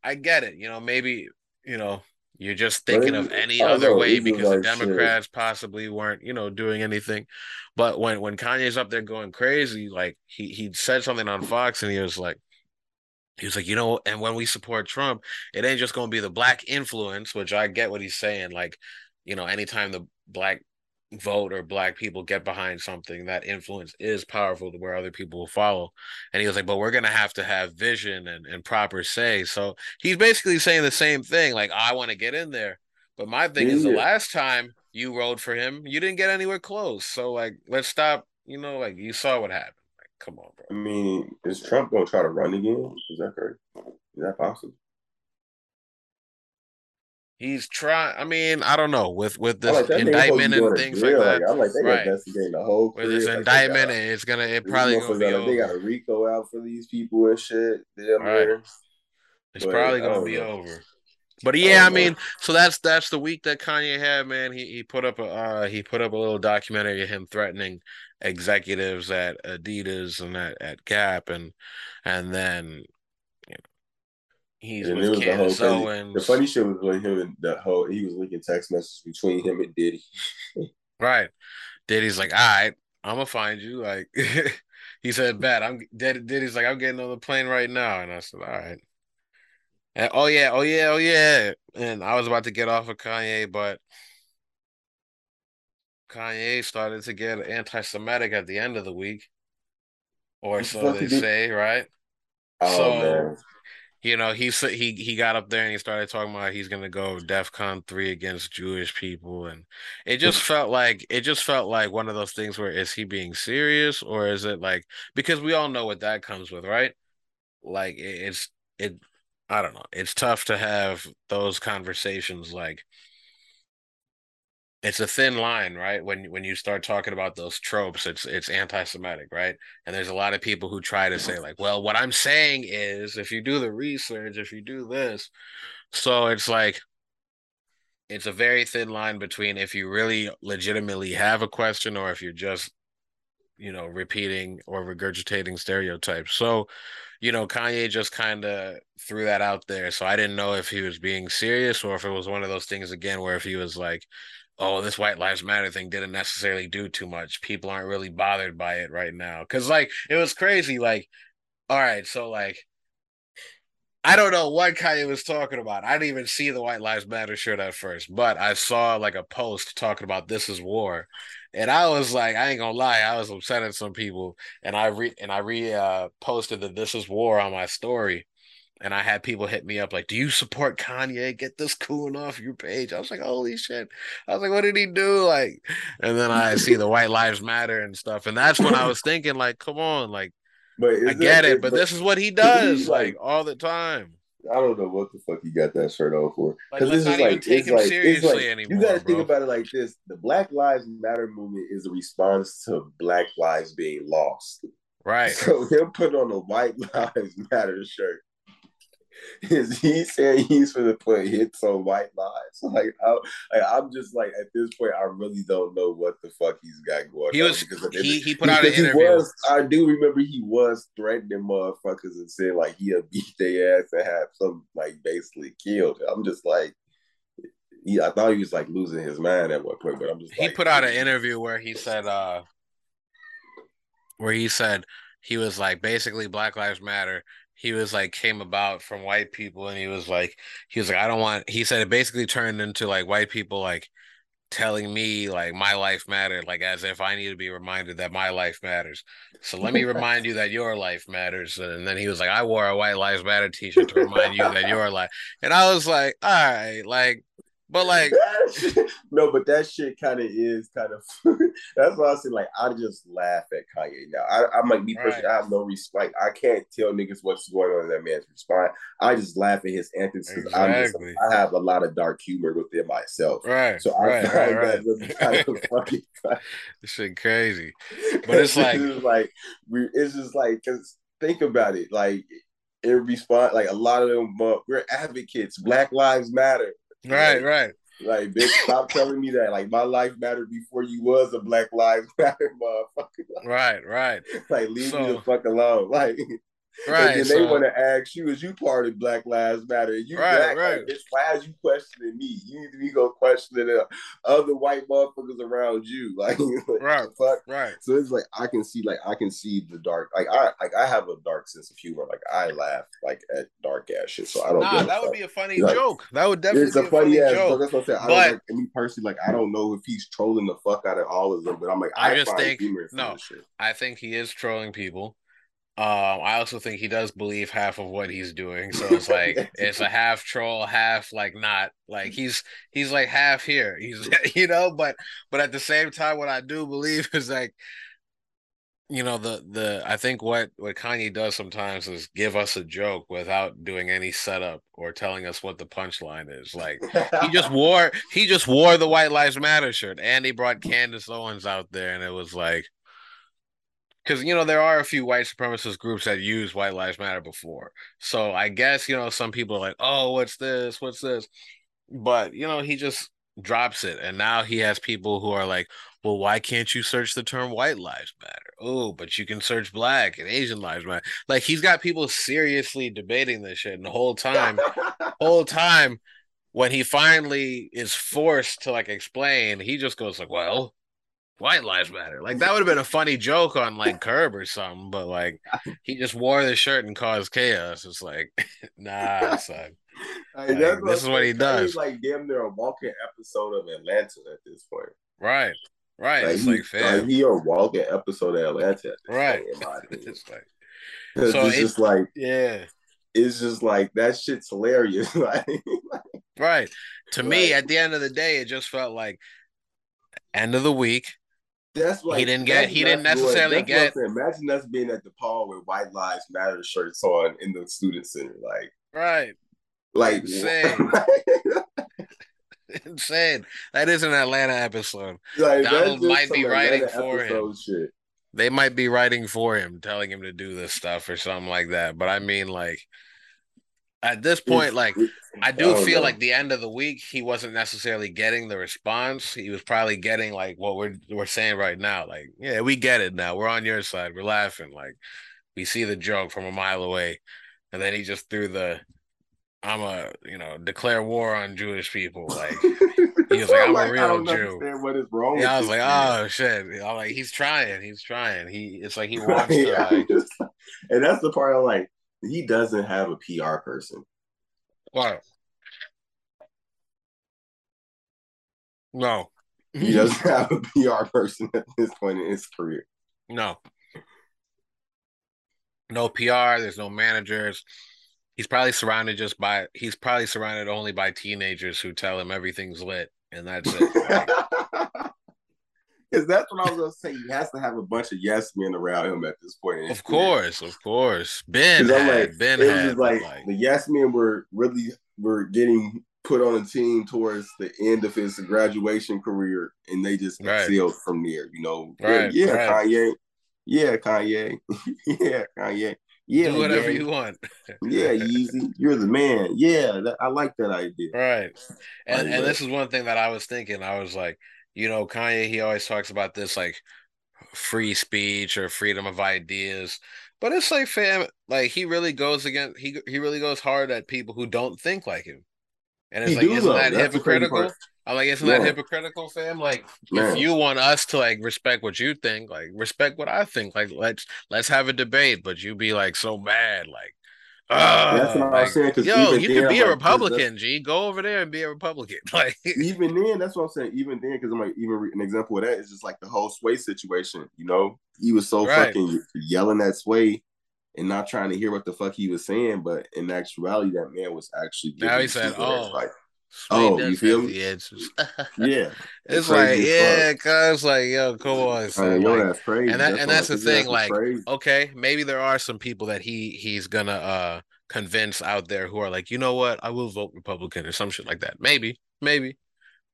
I get it, you know, maybe, you know, you're just thinking of any other way because the Democrats shit. possibly weren't, you know, doing anything. But when when Kanye's up there going crazy, like he he said something on Fox and he was like, he was like, you know, and when we support Trump, it ain't just gonna be the black influence, which I get what he's saying. Like, you know, anytime the black vote or black people get behind something that influence is powerful to where other people will follow. And he was like but we're gonna have to have vision and, and proper say. So he's basically saying the same thing like i want to get in there but my thing yeah. is the last time you rode for him you didn't get anywhere close. So like let's stop you know like you saw what happened. Like come on bro. I mean is trump gonna try to run again? Is that correct is that possible He's trying. I mean, I don't know with with this like indictment and things like that. Like, I'm like, they right. investigating the whole. With this like indictment, gotta, it's gonna it probably gonna be gotta, They got a RICO out for these people and shit. Damn right. It's but, probably gonna be know. over. But yeah, I, I mean, so that's that's the week that Kanye had, man. He he put up a uh, he put up a little documentary of him threatening executives at Adidas and at, at Gap and and then He's and with Candace the Owens. The funny shit was when him and the whole he was linking text messages between him and Diddy. right. Diddy's like, all right, I'm gonna find you. Like he said, "Bad." I'm Diddy, Diddy's like, I'm getting on the plane right now, and I said, all right. And, oh yeah, oh yeah, oh yeah. And I was about to get off of Kanye, but Kanye started to get anti-Semitic at the end of the week, or so they say, right? Oh, so man you know, he he he got up there and he started talking about he's gonna go DefCon three against Jewish people, and it just felt like it just felt like one of those things where is he being serious or is it like because we all know what that comes with, right? Like it's it, I don't know. It's tough to have those conversations like it's a thin line, right? When when you start talking about those tropes, it's it's anti-Semitic, right? And there's a lot of people who try to say like, well, what I'm saying is, if you do the research, if you do this, so it's like it's a very thin line between if you really legitimately have a question or if you're just you know repeating or regurgitating stereotypes. So, you know, Kanye just kind of threw that out there. So I didn't know if he was being serious or if it was one of those things again where if he was like oh, this White Lives Matter thing didn't necessarily do too much. People aren't really bothered by it right now. Cause like it was crazy. Like, all right, so like I don't know what Kanye was talking about. I didn't even see the White Lives Matter shirt at first, but I saw like a post talking about this is war. And I was like, I ain't gonna lie, I was upset at some people. And I re and I re uh, posted the this is war on my story. And I had people hit me up like, "Do you support Kanye? Get this coon off your page." I was like, "Holy shit!" I was like, "What did he do?" Like, and then I see the White Lives Matter and stuff, and that's when I was thinking, like, "Come on, like, but I get it, but, but, this is what he does, like, like all the time." I don't know what the fuck he got that shirt on for. Because like, this is like, take him like, seriously like, anymore. You got to think about it like this: the Black Lives Matter movement is a response to Black lives being lost. Right. So him putting on a White Lives Matter shirt is he saying he's for the put hits on white lies? Like, I, I'm just like at this point, I really don't know what the fuck he's got going. He was he, he put out an interview. Was, I do remember he was threatening motherfuckers and saying like he'll beat their ass and have some like basically killed. I'm just like. He, I thought he was like losing his mind at one point, but I'm just. He like, put out an interview where he said, uh where he said he was like basically Black Lives Matter he was like came about from white people and he was like he was like I don't want he said it basically turned into like white people like telling me like my life mattered like as if I need to be reminded that my life matters. So let me remind you that your life matters. And then he was like I wore a white lives matter t-shirt to remind you that your life. And I was like all right like but like, no, but that shit kind of is kind of. that's why I say like I just laugh at Kanye now. I, I might be pushing. Right. I have no respect. I can't tell niggas what's going on in that man's response. I just laugh at his antics because exactly. i have a lot of dark humor within myself. Right. So I right, find right, that really kind of funny. this shit crazy, but it's like, it's like we. It's just like because think about it, like in response, like a lot of them, uh, we're advocates. Black Lives Matter. Right, right. Like, bitch, stop telling me that. Like, my life mattered before you was a Black Lives Matter motherfucker. right, right. Like, leave so, me the fuck alone. Like, Right. And then so, they want to ask you, is you part of Black Lives Matter? And you right, black, right. Like, why is you questioning me? You need to be going questioning other white motherfuckers around you. Like, right, fuck? right. So it's like I can see, like I can see the dark. Like I, like I have a dark sense of humor. Like I laugh like at dark ass shit. So I don't. Nah, that would be a funny like, joke. That would definitely. It's a funny, funny ass joke. That's what I'm saying. But, I don't like me personally. Like I don't know if he's trolling the fuck out of all of them, but I'm like I, I just think no. I think he is trolling people. Um, I also think he does believe half of what he's doing. So it's like it's a half troll, half like not like he's he's like half here. He's you know, but but at the same time, what I do believe is like you know the the I think what what Kanye does sometimes is give us a joke without doing any setup or telling us what the punchline is. Like he just wore he just wore the White Lives Matter shirt and he brought Candace Owens out there and it was like because you know there are a few white supremacist groups that use white lives matter before. So i guess you know some people are like oh what's this? What's this? But you know he just drops it and now he has people who are like well why can't you search the term white lives matter? Oh but you can search black and asian lives matter. Like he's got people seriously debating this shit and the whole time whole time when he finally is forced to like explain he just goes like well White Lives Matter. Like that would have been a funny joke on like Curb or something, but like he just wore the shirt and caused chaos. It's like, nah, son. like, this is what he does. like damn near a walking episode of Atlanta at this point. Right. Right. Like, it's he, like, fam. like he a walking episode of Atlanta. right. It's like so it's, just like yeah. It's just like that shit's hilarious. like, right. To like, me, at the end of the day, it just felt like end of the week that's like he didn't get. He didn't necessarily get. Imagine us being at the Paul with White Lives Matter shirts on in the student center, like right, like insane. insane. That is an Atlanta episode. Like, Donald might be writing Atlanta for him. Shit. They might be writing for him, telling him to do this stuff or something like that. But I mean, like, at this point, like I do oh, feel know. like the end of the week he wasn't necessarily getting the response. He was probably getting like what we're we're saying right now. Like, yeah, we get it now. We're on your side. We're laughing. Like, we see the joke from a mile away. And then he just threw the I'm a you know declare war on Jewish people. Like he was like I'm like, a real Jew. What is wrong? Yeah, I was like, oh shit. I'm like, he's trying. He's trying. He it's like he wants to. Like... and that's the part I'm like he doesn't have a PR person. Wow. No. he doesn't have a PR person at this point in his career. No. No PR, there's no managers. He's probably surrounded just by he's probably surrounded only by teenagers who tell him everything's lit, and that's it. Because that's what I was gonna say. He has to have a bunch of yes men around him at this point. Of course, of course. Ben had, like, Ben it had like, like the yes men were really were getting put on a team towards the end of his graduation career, and they just Right. excelled from there. You know, Right, yeah, right. Kanye, yeah, Kanye, yeah, Kanye, yeah, do whatever you want. yeah, Yeezy, you're the man. Yeah, that, I like that idea. Right. And Like, and this is one thing that I was thinking. I was like, you know, Kanye, he always talks about this like free speech or freedom of ideas. But it's like fam, like he really goes against he he really goes hard at people who don't think like him. And it's He like, isn't though. that That's hypocritical? I'm like, isn't that hypocritical, fam? Like, Man. if you want us to like respect what you think, like respect what I think. Like, let's let's have a debate. But you be like so mad, like, That's what uh, I like, saying. Yo, you could be a like, Republican, G. Go over there and be a Republican. Like, even then, that's what I'm saying. Even then, because I'm like, even an example of that is just like the whole Sway situation. You know, he was so Right. fucking yelling at Sway and not trying to hear what the fuck he was saying, but in actuality, that man was actually. Now he said, "Oh, like, Oh, you feel me? yeah, it's like, yeah, cuz like, yo, come on, I mean, yo, that's crazy. and that- and that's the thing, like, crazy. okay, maybe there are some people that he he's gonna uh convince out there who are like, you know what, I will vote Republican or some shit like that. Maybe, maybe.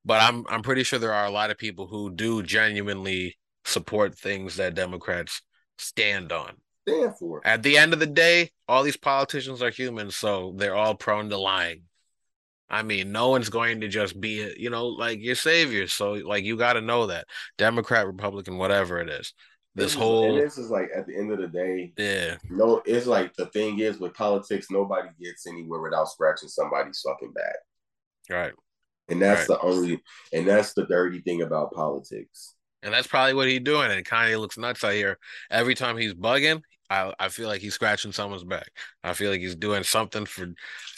But I'm I'm pretty sure there are a lot of people who do genuinely support things that Democrats stand on. stand for. At the end of the day, all these politicians are humans, so they're all prone to lying. I mean, no one's going to just be, you know, like your savior. So, like, you got to know that Democrat, Republican, whatever it is, this This whole, this is like at the end of the day, yeah, no, it's like the thing is with politics, nobody gets anywhere without scratching somebody's fucking back. right. And that's Right. the only, and that's the dirty thing about politics. And that's probably what he's doing. And Kanye looks nuts out here. Every time he's bugging, I, I feel like he's scratching someone's back. I feel like he's doing something for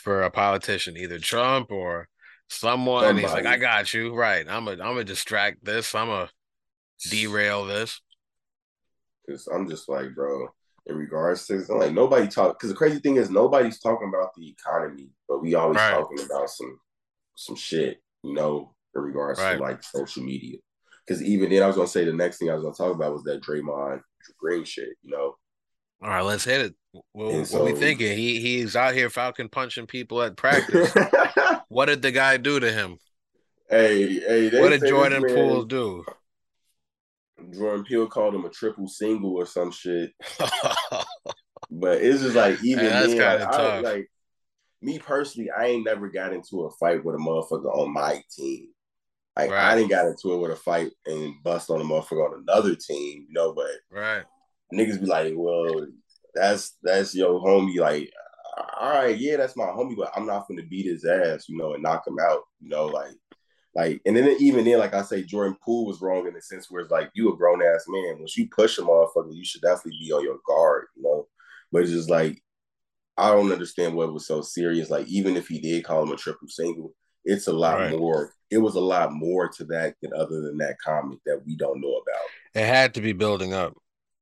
for a politician, either Trump or someone. He's like, I got you. Right. I'm a I'm gonna distract this. I'm a derail this. Because I'm just like, bro, in regards to like nobody talk. Because the crazy thing is nobody's talking about the economy, but we always Right. talking about some some shit, you know, in regards Right. to like social media. Because even then, I was gonna say the next thing I was gonna talk about was that Draymond Green shit, you know. All right, let's hit it. What, And what we thinking? He he's out here falcon punching people at practice. what did the guy do to him? hey, hey, they What did Jordan man- Poole do? Jordan Poole called him a triple single or some shit. But it's just like even that's then, like, I, like me personally, I ain't never got into a fight with a motherfucker on my team. Like Right. I didn't got into it with a fight and bust on a motherfucker on another team, you know. But right. niggas be like, well, that's that's your homie. Like, all right, yeah, that's my homie, but I'm not gonna beat his ass, you know, and knock him out, you know, like. Like and then even then, like I say, Jordan Poole was wrong in the sense where it's like you a grown ass man. Once you push a motherfucker, you should definitely be on your guard, you know. But it's just like I don't understand what was so serious. Like even if he did call him a triple single, it's a lot Right. more. It was a lot more to that than other than that comment that we don't know about. It had to be building up.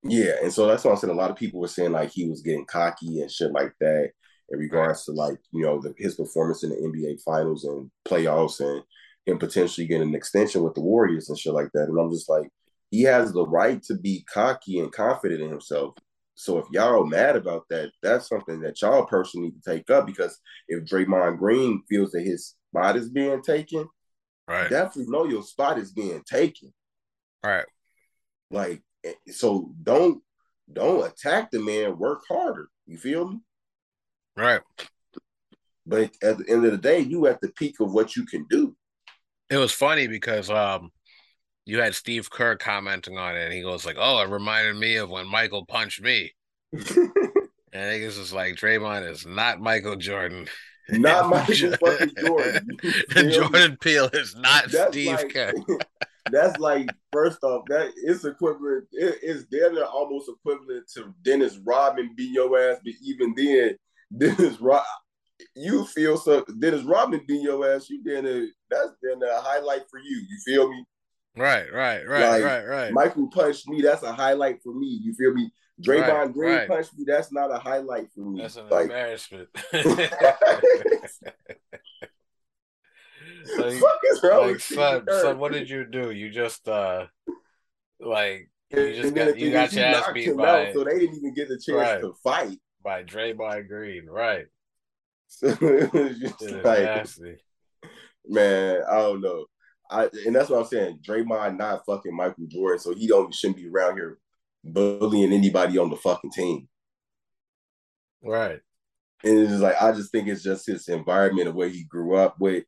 Yeah, and so that's why I'm saying. A lot of people were saying like he was getting cocky and shit like that in regards to like you know the, his performance in the NBA Finals and playoffs and him potentially getting an extension with the Warriors and shit like that. And I'm just like, he has the right to be cocky and confident in himself. So if y'all mad about that, that's something that y'all personally need to take up because if Draymond Green feels that his spot is being taken, Right. definitely know your spot is being taken. Right. Like, so don't don't attack the man. Work harder. You feel me? Right. But at the end of the day, you at the peak of what you can do. It was funny because um you had Steve Kerr commenting on it and he goes like, Oh, it reminded me of when Michael punched me. And I guess it's like Draymond is not Michael Jordan. Not Michael fucking Jordan. And? Jordan Poole is not That's Steve like, Kerr. That's like first off, that it's equivalent. It, it's damn near almost equivalent to Dennis Rodman beat your ass, but even then, Dennis Rod, you feel so. Dennis Rodman beat your ass. You then that's then a highlight for you. You feel me? Right, right, right, like, right, right. Michael punched me. That's a highlight for me. You feel me? Draymond right, Green right. punched me. That's not a highlight for me. That's an like, embarrassment. So Fuck is wrong like, son, son, what did you do? You just uh like you just got you got your ass beat by out, so they didn't even get the chance right. to fight by Draymond Green, right? So it was just like, nasty. Man, I don't know. I and that's what I'm saying. Draymond not fucking Michael Jordan, so he don't shouldn't be around here bullying anybody on the fucking team. Right. And it's just like I just think it's just his environment of where he grew up with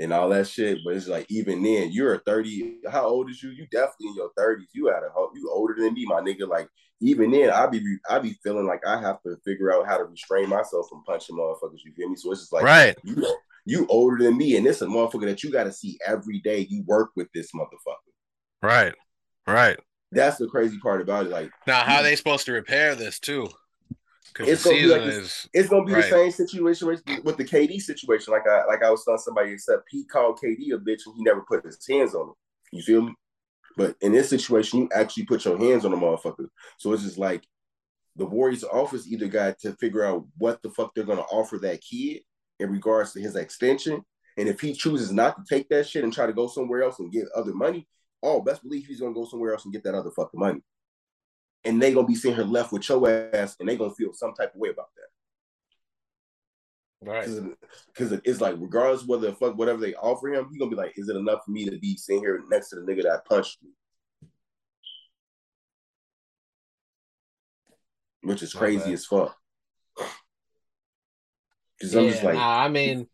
and all that shit. But it's like even then, you're a 30. How old is you? You definitely in your 30s. You had a you older than me, my nigga. Like even then, I be I be feeling like I have to figure out how to restrain myself from punching motherfuckers. You feel me? So it's just like right. You know, you older than me, and this a motherfucker that you got to see every day. You work with this motherfucker. Right. Right. That's the crazy part about it. Like now, how are they supposed to repair this too? It's gonna be like is, it's gonna be right. the same situation with, the KD situation. Like I like I was telling somebody, except he called KD a bitch and he never put his hands on him. You feel me? But in this situation, you actually put your hands on the motherfucker. So it's just like the Warriors office either got to figure out what the fuck they're gonna offer that kid in regards to his extension. And if he chooses not to take that shit and try to go somewhere else and get other money, oh, best believe he's gonna go somewhere else and get that other fucking money and they gonna be sitting here left with your ass, and they gonna feel some type of way about that. Right. Because it's like, regardless whether the fuck whatever they offer him, he gonna be like, is it enough for me to be sitting here next to the nigga that punched me? Which is crazy as fuck. Because yeah, I'm just like, nah, I mean,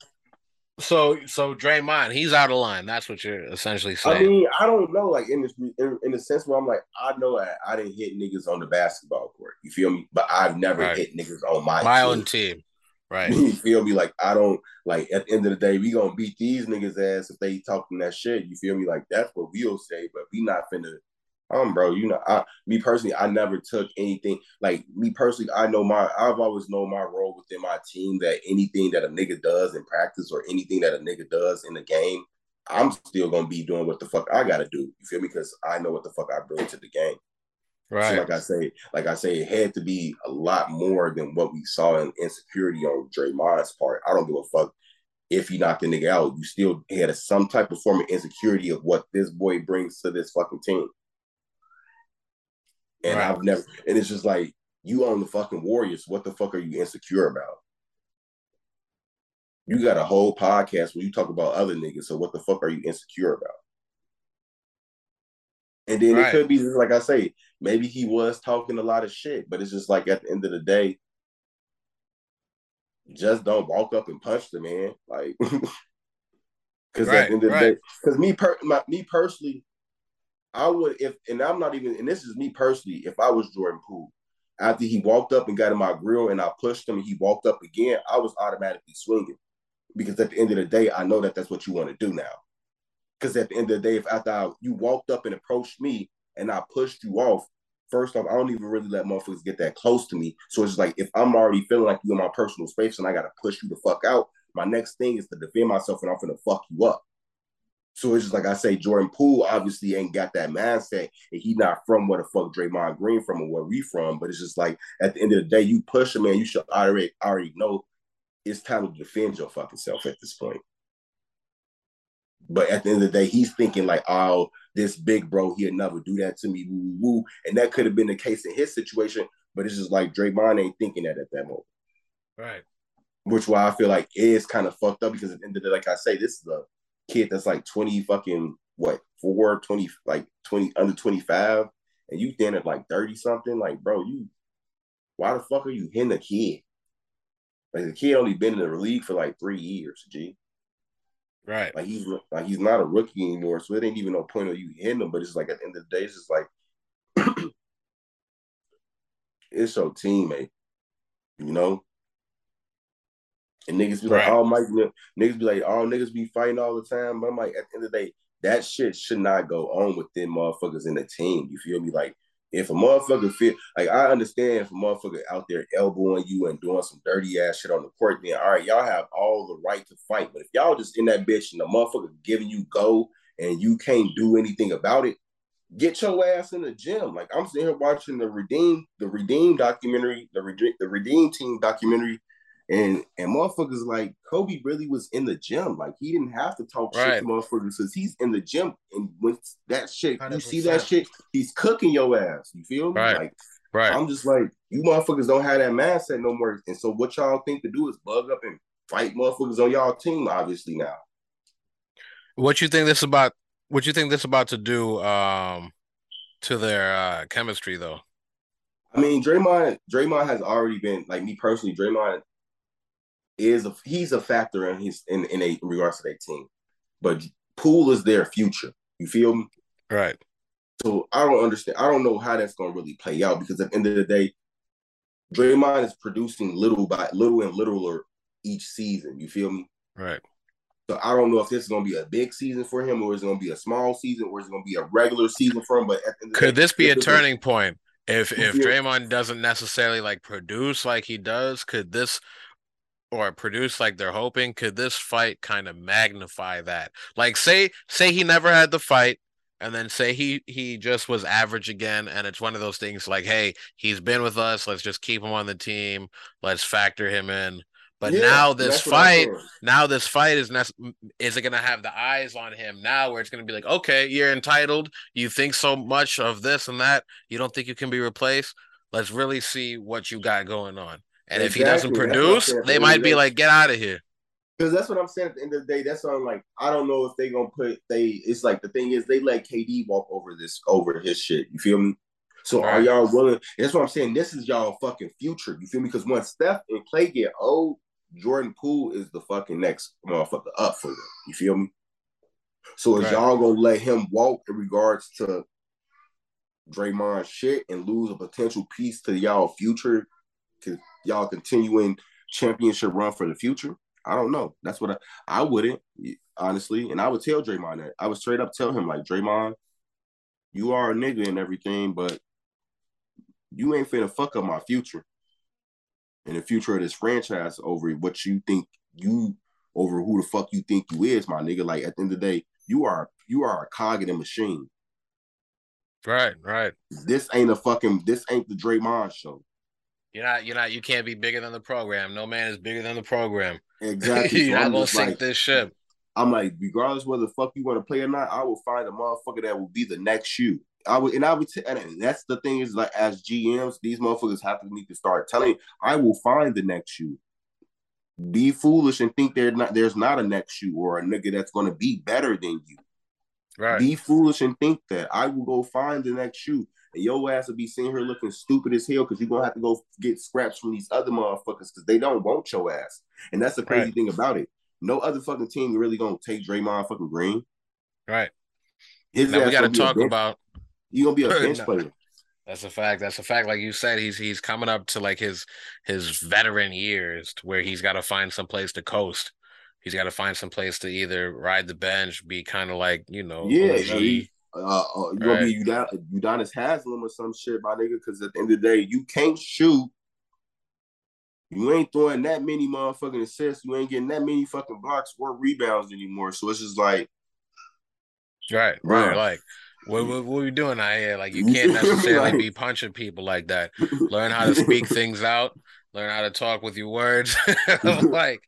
so so Draymond, he's out of line. That's what you're essentially saying. I mean, I don't know, like in this in, in the sense where I'm like, I know I, I didn't hit niggas on the basketball court. You feel me? But I've never right. hit niggas on my my team. own team. Right. you feel me? Like I don't like at the end of the day, we gonna beat these niggas ass if they talking that shit. You feel me? Like that's what we'll say, but we not finna um, bro, you know, I me personally, I never took anything like me personally. I know my, I've always known my role within my team that anything that a nigga does in practice or anything that a nigga does in the game, I'm still gonna be doing what the fuck I gotta do. You feel me? Because I know what the fuck I bring to the game. Right. So like I say, like I say, it had to be a lot more than what we saw in insecurity on Draymond's part. I don't give a fuck if he knocked the nigga out. You still had a, some type of form of insecurity of what this boy brings to this fucking team. And right. I've never, and it's just like, you own the fucking Warriors. What the fuck are you insecure about? You got a whole podcast where you talk about other niggas. So what the fuck are you insecure about? And then right. it could be just like I say, maybe he was talking a lot of shit, but it's just like at the end of the day, just don't walk up and punch the man, like. Because right, at the end of the right. day, because me per my, me personally, I would if and I'm not even and this is me personally, if I was Jordan Poole, after he walked up and got in my grill and I pushed him and he walked up again, I was automatically swinging. Because at the end of the day, I know that that's what you want to do now. Because at the end of the day, if after I, you walked up and approached me and I pushed you off, first off, I don't even really let motherfuckers get that close to me. So it's like if I'm already feeling like you're in my personal space and I gotta push you the fuck out, my next thing is to defend myself and I'm gonna fuck you up. So it's just like I say, Jordan Poole obviously ain't got that mindset, and he not from where the fuck Draymond Green from or where we from. But it's just like at the end of the day, you push him, man. You should already already know it's time to defend your fucking self at this point. But at the end of the day, he's thinking like, oh, this big bro, he'll never do that to me, woo woo. And that could have been the case in his situation, but it's just like Draymond ain't thinking that at that moment. Right. Which why I feel like is kind of fucked up because at the end of the day, like I say, this is a kid that's like 20 fucking what four 20 like 20 under 25 and you stand at like 30 something like bro you why the fuck are you hitting a kid? Like the kid only been in the league for like three years g. Right. Like he's like he's not a rookie anymore so it ain't even no point of you hitting him but it's like at the end of the day it's just like it's your teammate you know and niggas be right. like, oh, Mike, niggas be like, oh, niggas be fighting all the time. But I'm like, at the end of the day, that shit should not go on within motherfuckers in the team. You feel me? Like, if a motherfucker feel like I understand if a motherfucker out there elbowing you and doing some dirty ass shit on the court, then all right, y'all have all the right to fight. But if y'all just in that bitch and the motherfucker giving you go and you can't do anything about it, get your ass in the gym. Like I'm sitting here watching the Redeem, the Redeem documentary, the Redeem, the Redeem team documentary, and and motherfuckers like Kobe really was in the gym. Like he didn't have to talk right. shit to motherfuckers because he's in the gym. And when that shit, 100%. you see that shit, he's cooking your ass. You feel me? Right. Like right. I'm just like, you motherfuckers don't have that mindset no more. And so what y'all think to do is bug up and fight motherfuckers on y'all team, obviously now. What you think this about what you think this about to do um to their uh chemistry though? I mean, Draymond, Draymond has already been like me personally. Draymond is a he's a factor in his in in, a, in regards to that team, but Poole is their future. You feel me? Right. So I don't understand. I don't know how that's going to really play out because at the end of the day, Draymond is producing little by little and littler each season. You feel me? Right. So I don't know if this is going to be a big season for him, or is it going to be a small season, or is it going to be a regular season for him. But could day, this be a turning point if if Draymond doesn't necessarily like produce like he does? Could this or produce like they're hoping? Could this fight kind of magnify that? Like, say say he never had the fight, and then say he he just was average again and it's one of those things like hey he's been with us let's just keep him on the team let's factor him in but yeah, now this fight, now this fight is nec- is it going to have the eyes on him now, where it's going to be like, okay, you're entitled. You think so much of this and that. You don't think you can be replaced. Let's really see what you got going on. And exactly. if he doesn't produce, they might be like, get out of here. Because that's what I'm saying. At the end of the day, that's what I'm like. I don't know if they gonna put they. It's like the thing is they let KD walk over this over his shit. You feel me? So are y'all willing? That's what I'm saying. This is y'all fucking future. You feel me? Because once Steph and Clay get old, Jordan Poole is the fucking next motherfucker up for them. You feel me? So is right. y'all gonna let him walk in regards to Draymond shit and lose a potential piece to y'all future? Y'all continuing championship run for the future? I don't know. That's what I, I wouldn't honestly, and I would tell Draymond that. I would straight up tell him like Draymond, you are a nigga and everything, but you ain't finna fuck up my future and the future of this franchise over what you think you over who the fuck you think you is, my nigga. Like at the end of the day, you are you are a cog in a machine. Right, right. This ain't a fucking this ain't the Draymond show. You're not you're not you can't be bigger than the program. No man is bigger than the program. Exactly. you're so not gonna sink like, this ship. I'm like, regardless whether the fuck you want to play or not, I will find a motherfucker that will be the next you. I would, and I would, t- and that's the thing is like as GMs, these motherfuckers have to need to start telling. I will find the next shoe. Be foolish and think there's not there's not a next shoe or a nigga that's going to be better than you. Right. Be foolish and think that I will go find the next shoe, and your ass will be sitting here looking stupid as hell because you're gonna have to go get scraps from these other motherfuckers because they don't want your ass. And that's the crazy right. thing about it. No other fucking team really gonna take Draymond fucking Green. Right. His now we got to talk about you gonna be a bench player. That's a fact. That's a fact. Like you said, he's he's coming up to like his his veteran years to where he's got to find some place to coast. He's got to find some place to either ride the bench, be kind of like you know, yeah, he, uh, uh, you gonna be Udon- Udonis Haslem or some shit, my nigga. Because at the end of the day, you can't shoot. You ain't throwing that many motherfucking assists. You ain't getting that many fucking blocks or rebounds anymore. So it's just like, right, right, like what, what, what are we doing out here? Like, you can't necessarily like, be punching people like that. Learn how to speak things out. Learn how to talk with your words. like,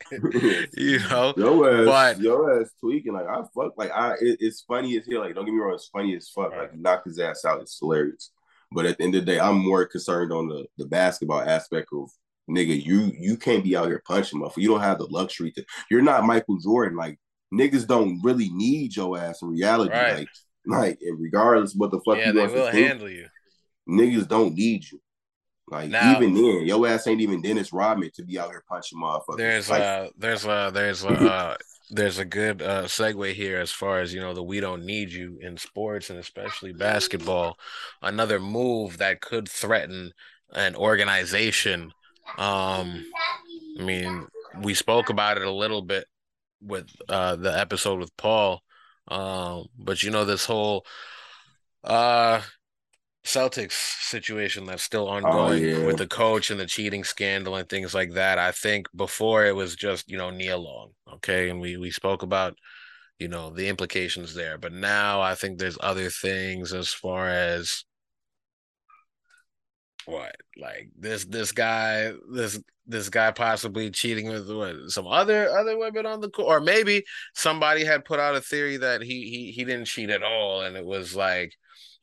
you know. Yo ass, but, yo ass tweaking. Like, I fuck. Like, I. It, it's funny as hell. Like, don't get me wrong. It's funny as fuck. Right. Like, knock his ass out. It's hilarious. But at the end of the day, I'm more concerned on the the basketball aspect of nigga. You you can't be out here punching motherfucker. You don't have the luxury to. You're not Michael Jordan. Like niggas don't really need your ass in reality. Right. Like like, and regardless what the fuck yeah, you they will handle you. Niggas don't need you. Like now, even then, your ass ain't even Dennis Rodman to be out here punching motherfuckers. There's like, uh there's uh there's uh there's a good uh segue here as far as you know the we don't need you in sports and especially basketball. Another move that could threaten an organization. Um I mean, we spoke about it a little bit with uh the episode with Paul um, but you know, this whole uh Celtics situation that's still oh, ongoing oh, yeah. with the coach and the cheating scandal and things like that. I think before it was just, you know, Nia Long. Okay. And we we spoke about you know, the implications there. But now I think there's other things as far as what like this this guy this this guy possibly cheating with what, some other other women on the court or maybe somebody had put out a theory that he he he didn't cheat at all and it was like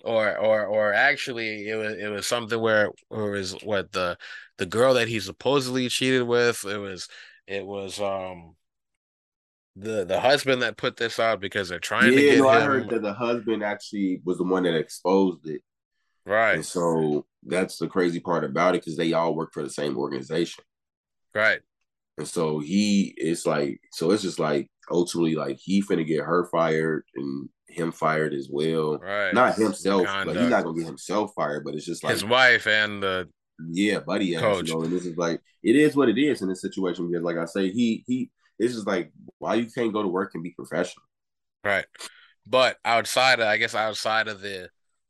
or or or actually it was it was something where it was what the the girl that he supposedly cheated with it was it was um the the husband that put this out because they're trying yeah, to get no, him... I heard that the husband actually was the one that exposed it. Right. And so that's the crazy part about it because they all work for the same organization. Right. And so he it's like so it's just like ultimately like he finna get her fired and him fired as well. Right. Not himself. Like he's not gonna get himself fired, but it's just like his wife and the yeah, buddy. Coach. You know, and this is like it is what it is in this situation because, like I say, he he. It's just like why you can't go to work and be professional. Right, but outside, of, I guess outside of the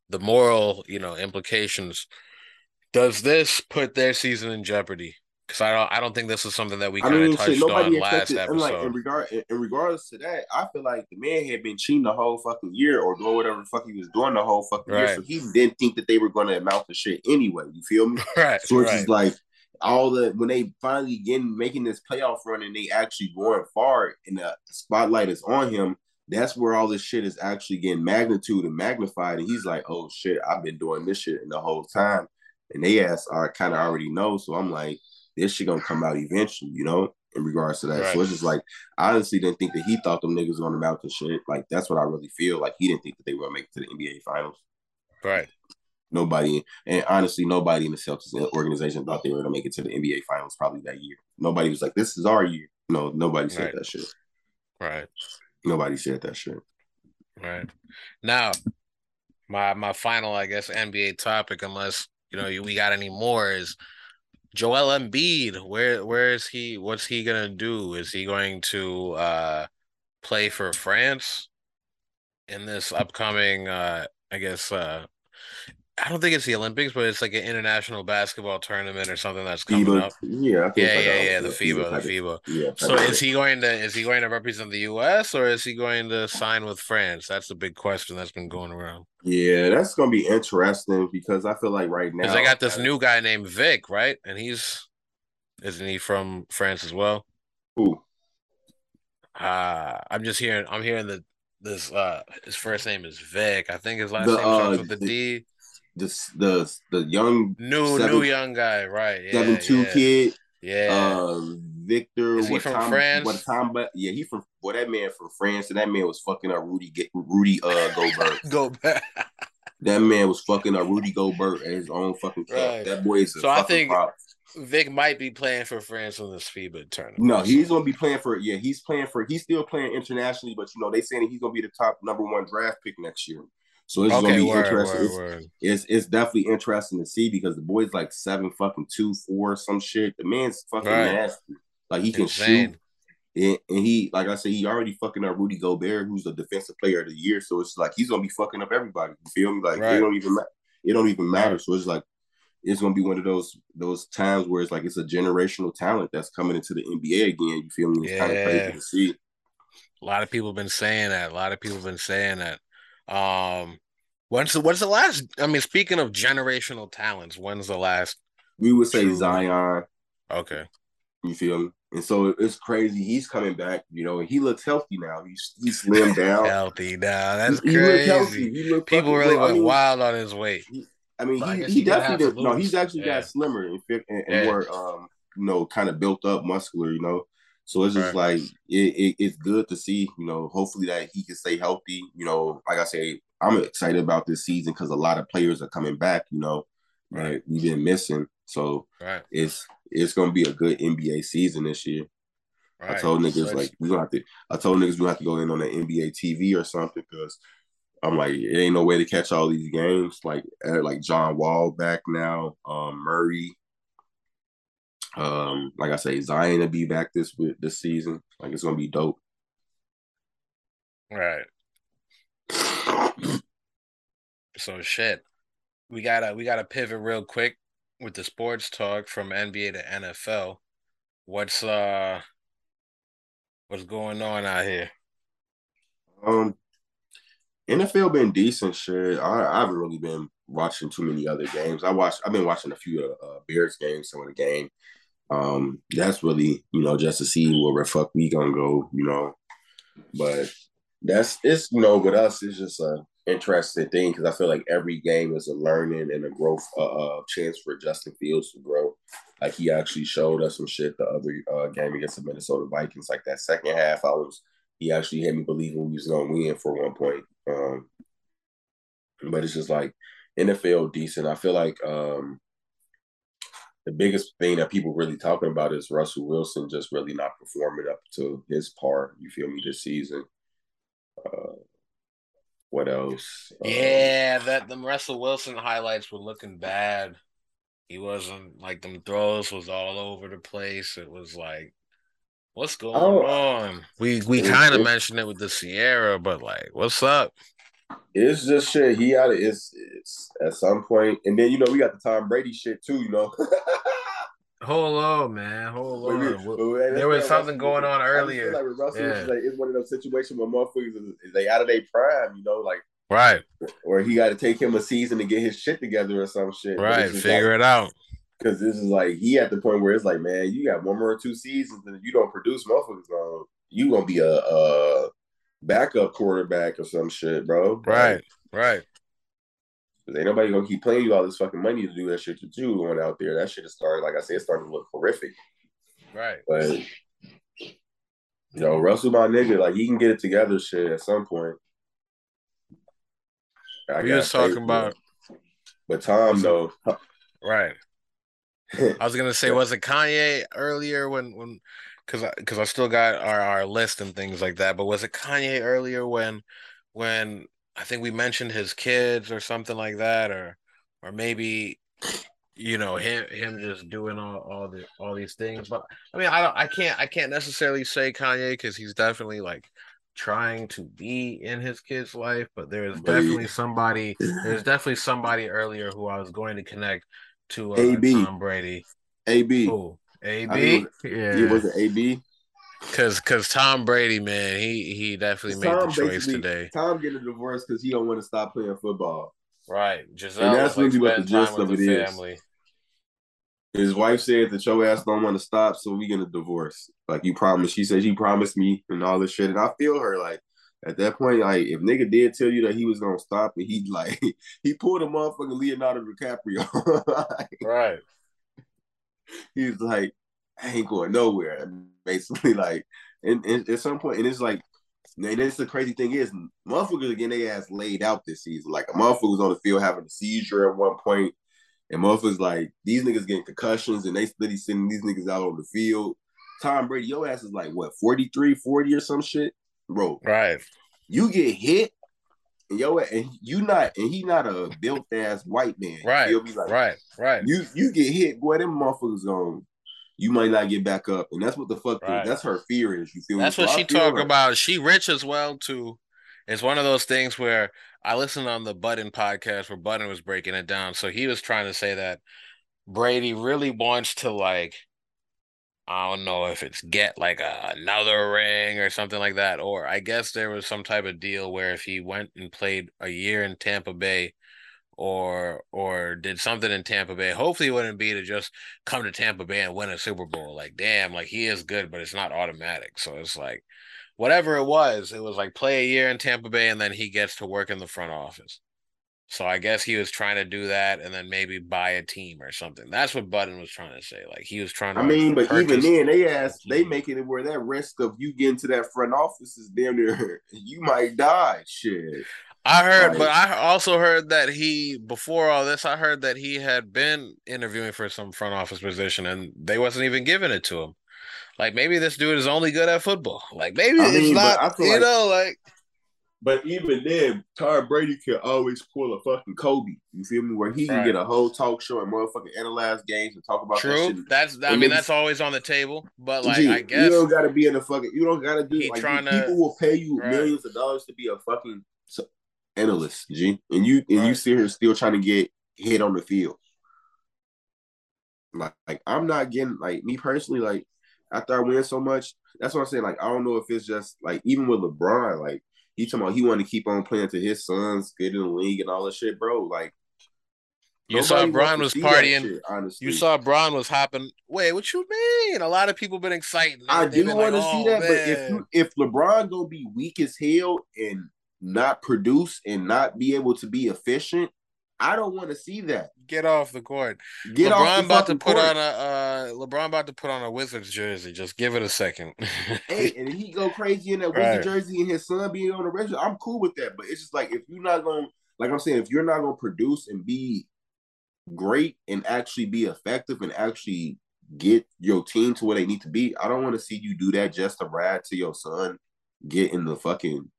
the moral, you know, implications, does this put their season in jeopardy? Because I don't, I don't think this is something that we kind of I mean, touched on last episode. And like in regard, in, in regards to that, I feel like the man had been cheating the whole fucking year or doing whatever the fuck he was doing the whole fucking right. year, so he didn't think that they were going to amount to shit anyway. You feel me? Right. So it's right. just like all the when they finally get making this playoff run and they actually going far and the spotlight is on him. That's where all this shit is actually getting magnitude and magnified. And he's like, "Oh shit, I've been doing this shit the whole time." And they ask, "I kind of already know." So I'm like this shit gonna come out eventually, you know, in regards to that. Right. So it's just like I honestly didn't think that he thought them niggas gonna amount to shit. Like that's what I really feel. Like he didn't think that they were gonna make it to the NBA finals. Right. Nobody and honestly, nobody in the Celtics organization thought they were gonna make it to the NBA finals probably that year. Nobody was like, This is our year. No, nobody said right. that shit. Right. Nobody said that shit. Right. Now, my my final, I guess, NBA topic, unless you know we got any more, is Joel Embiid, where where is he? What's he gonna do? Is he going to uh play for France in this upcoming uh I guess uh I don't think it's the Olympics, but it's like an international basketball tournament or something that's coming FIBA. up. Yeah, yeah, yeah, yeah. The FIBA, the FIBA. Yeah. So is he going to is he going to represent the U.S. or is he going to sign with France? That's the big question that's been going around. Yeah, that's going to be interesting because I feel like right now because I got this new guy named Vic, right? And he's isn't he from France as well? Who? Uh I'm just hearing. I'm hearing that this uh his first name is Vic. I think his last the, name starts uh, with the D the the the young new seven, new young guy, right? Yeah, seven two yeah. kid. Yeah. Uh, Victor. Is he from France? What time? But yeah, he from. Boy, that man from France, and that man was fucking up Rudy. Rudy uh Gobert. Gobert. that man was fucking up Rudy Gobert at his own fucking club. Right. That boy is. so I think. Vic might be playing for France in this FIBA tournament. No, he's gonna be playing for yeah, he's playing for he's still playing internationally, but you know they saying he's gonna be the top number one draft pick next year. So it's okay, gonna be word, interesting. Word, it's, word. it's, it's definitely interesting to see because the boy's like seven fucking two four some shit. The man's fucking right. nasty. Like he can Insane. shoot. And, and, he, like I said, he already fucking up Rudy Gobert, who's the defensive player of the year. So it's like he's gonna be fucking up everybody. You feel me? Like right. it don't even matter. It don't even matter. So it's like it's gonna be one of those those times where it's like it's a generational talent that's coming into the NBA again. You feel me? It's yeah. kind of crazy to see. A lot of people have been saying that. A lot of people have been saying that. Um, when's the when's the last? I mean, speaking of generational talents, when's the last? We would say. Zion. Okay. You feel me? And so it's crazy. He's coming back, you know, and he looks healthy now. He's he's slimmed down. healthy now. That's he, crazy. He People really went I mean, wild on his weight. He, I mean, he, he definitely did. No, he's actually yeah. got slimmer and, and, and yeah. more, um, you know, kind of built up, muscular. You know, so it's just right. like it, it, it's good to see, you know, hopefully that he can stay healthy. You know, like I say, I'm excited about this season because a lot of players are coming back, you know, right. we've been missing. So right. it's it's gonna be a good NBA season this year. Right. I told niggas like we gonna have to. I told niggas we have to go in on the NBA TV or something because I'm like it ain't no way to catch all these games. Like like John Wall back now, um, Murray, um, like I say, Zion to be back this with this season. Like it's gonna be dope. Right. so shit. We gotta we gotta pivot real quick with the sports talk from NBA to NFL. What's uh what's going on out here? Um, NFL been decent shit. I, I haven't really been watching too many other games. I watched. I've been watching a few uh, Bears games. Some of the game. Um, that's really you know just to see where the fuck we gonna go. You know, but that's it's you know with us it's just a interesting thing because I feel like every game is a learning and a growth uh, uh, chance for Justin Fields to grow. Like he actually showed us some shit the other uh, game against the Minnesota Vikings. Like that second half, I was he actually had me believing we was gonna win for one point. Um, but it's just like NFL decent. I feel like um, the biggest thing that people really talking about is Russell Wilson just really not performing up to his part. You feel me this season? Uh, what else? Um, yeah, um, that the Russell Wilson highlights were looking bad. He wasn't like them throws was all over the place. It was like, what's going on? We we kind of mentioned it with the Sierra, but like, what's up? It's just shit. He had it. It's, it's at some point, and then you know we got the Tom Brady shit too. You know. Hold on, man. Hold on. there was something going on earlier. Like with Russell, yeah. it's, like, it's one of those situations where motherfuckers is, is they out of their prime, you know, like right, or he got to take him a season to get his shit together or some shit. Right, figure like, it out. Because this is like he at the point where it's like, man, you got one more or two seasons, and if you don't produce, motherfuckers gonna you gonna be a, a backup quarterback or some shit, bro. Right, right. Cause ain't nobody gonna keep paying you all this fucking money to do that shit to you going out there. That shit is starting, like I said, it's starting to look horrific. Right. But you know, Russell my nigga, like he can get it together shit at some point. I we was talking about but Tom though. Right. I was gonna say, was it Kanye earlier when when because I because I still got our, our list and things like that, but was it Kanye earlier when when I think we mentioned his kids or something like that, or or maybe you know him him just doing all, all the all these things. But I mean, I don't, I can't I can't necessarily say Kanye because he's definitely like trying to be in his kid's life. But there's definitely somebody there's definitely somebody earlier who I was going to connect to uh, AB. Tom Brady. AB. Oh, AB. yeah. It was AB. Cause, cause Tom Brady, man, he he definitely made Tom the choice today. Tom getting a divorce because he don't want to stop playing football. Right, Gisele and that's really what the gist of it is. Family. His wife said that your ass don't want to stop, so we gonna divorce. Like you promised. She said she promised me and all this shit, and I feel her. Like at that point, like if nigga did tell you that he was gonna stop, and he like he pulled a motherfucking Leonardo DiCaprio. like, right. He's like, I ain't going nowhere. Basically, like, and, and at some point, and it's like, and this the crazy thing is, motherfuckers again, they ass laid out this season. Like a motherfucker was on the field having a seizure at one point, and motherfuckers like these niggas getting concussions, and they steady sending these niggas out on the field. Tom Brady, your ass is like what 43, 40 or some shit, bro. Right. You get hit, yo, and you not, and he not a built ass white man. Right. He'll be Like, right. Right. You you get hit, boy. Them motherfuckers on you might not get back up, and that's what the fuck. Right. That's her fear is. You feel that's me? what so she talk about. She rich as well too. It's one of those things where I listened on the Button podcast where Button was breaking it down. So he was trying to say that Brady really wants to like. I don't know if it's get like a, another ring or something like that, or I guess there was some type of deal where if he went and played a year in Tampa Bay, or or did something in Tampa Bay. Hopefully, it wouldn't be to just come to Tampa Bay and win a Super Bowl. Like, damn, like he is good, but it's not automatic. So it's like whatever it was, it was like play a year in Tampa Bay and then he gets to work in the front office. So I guess he was trying to do that and then maybe buy a team or something. That's what Button was trying to say. Like he was trying to. I mean, but even then, they ask, they making it where that risk of you getting to that front office is damn near you might die. Shit. I heard, but I also heard that he before all this, I heard that he had been interviewing for some front office position and they wasn't even giving it to him. Like maybe this dude is only good at football. Like maybe I mean, it's not, you like, know, like. But even then, Tom Brady can always pull a fucking Kobe. You feel me? Where he can get a whole talk show and motherfucking analyze games and talk about True. That that's I mean that's always on the table. But like Gee, I guess you don't got to be in the fucking. You don't got to do. Like, people to, people will pay you right. millions of dollars to be a fucking analyst, G, and you and right. you sit here still trying to get hit on the field. Like, like I'm not getting like me personally. Like after I win so much, that's what I'm saying. Like I don't know if it's just like even with LeBron, like he talking about he want to keep on playing to his sons get in the league and all that shit, bro. Like you saw Bron was partying. Shit, honestly. You saw Bron was hopping. Wait, what you mean? A lot of people been excited. I do want to like, see oh, that, man. but if you, if LeBron gonna be weak as hell and not produce and not be able to be efficient, I don't want to see that. Get off the court. Get LeBron off about to put court. on a uh, LeBron about to put on a Wizards jersey. Just give it a second. hey, and he go crazy in that right. Wizard jersey and his son being on the register. I'm cool with that, but it's just like if you're not going, like I'm saying, if you're not going to produce and be great and actually be effective and actually get your team to where they need to be, I don't want to see you do that just to ride to your son get in the fucking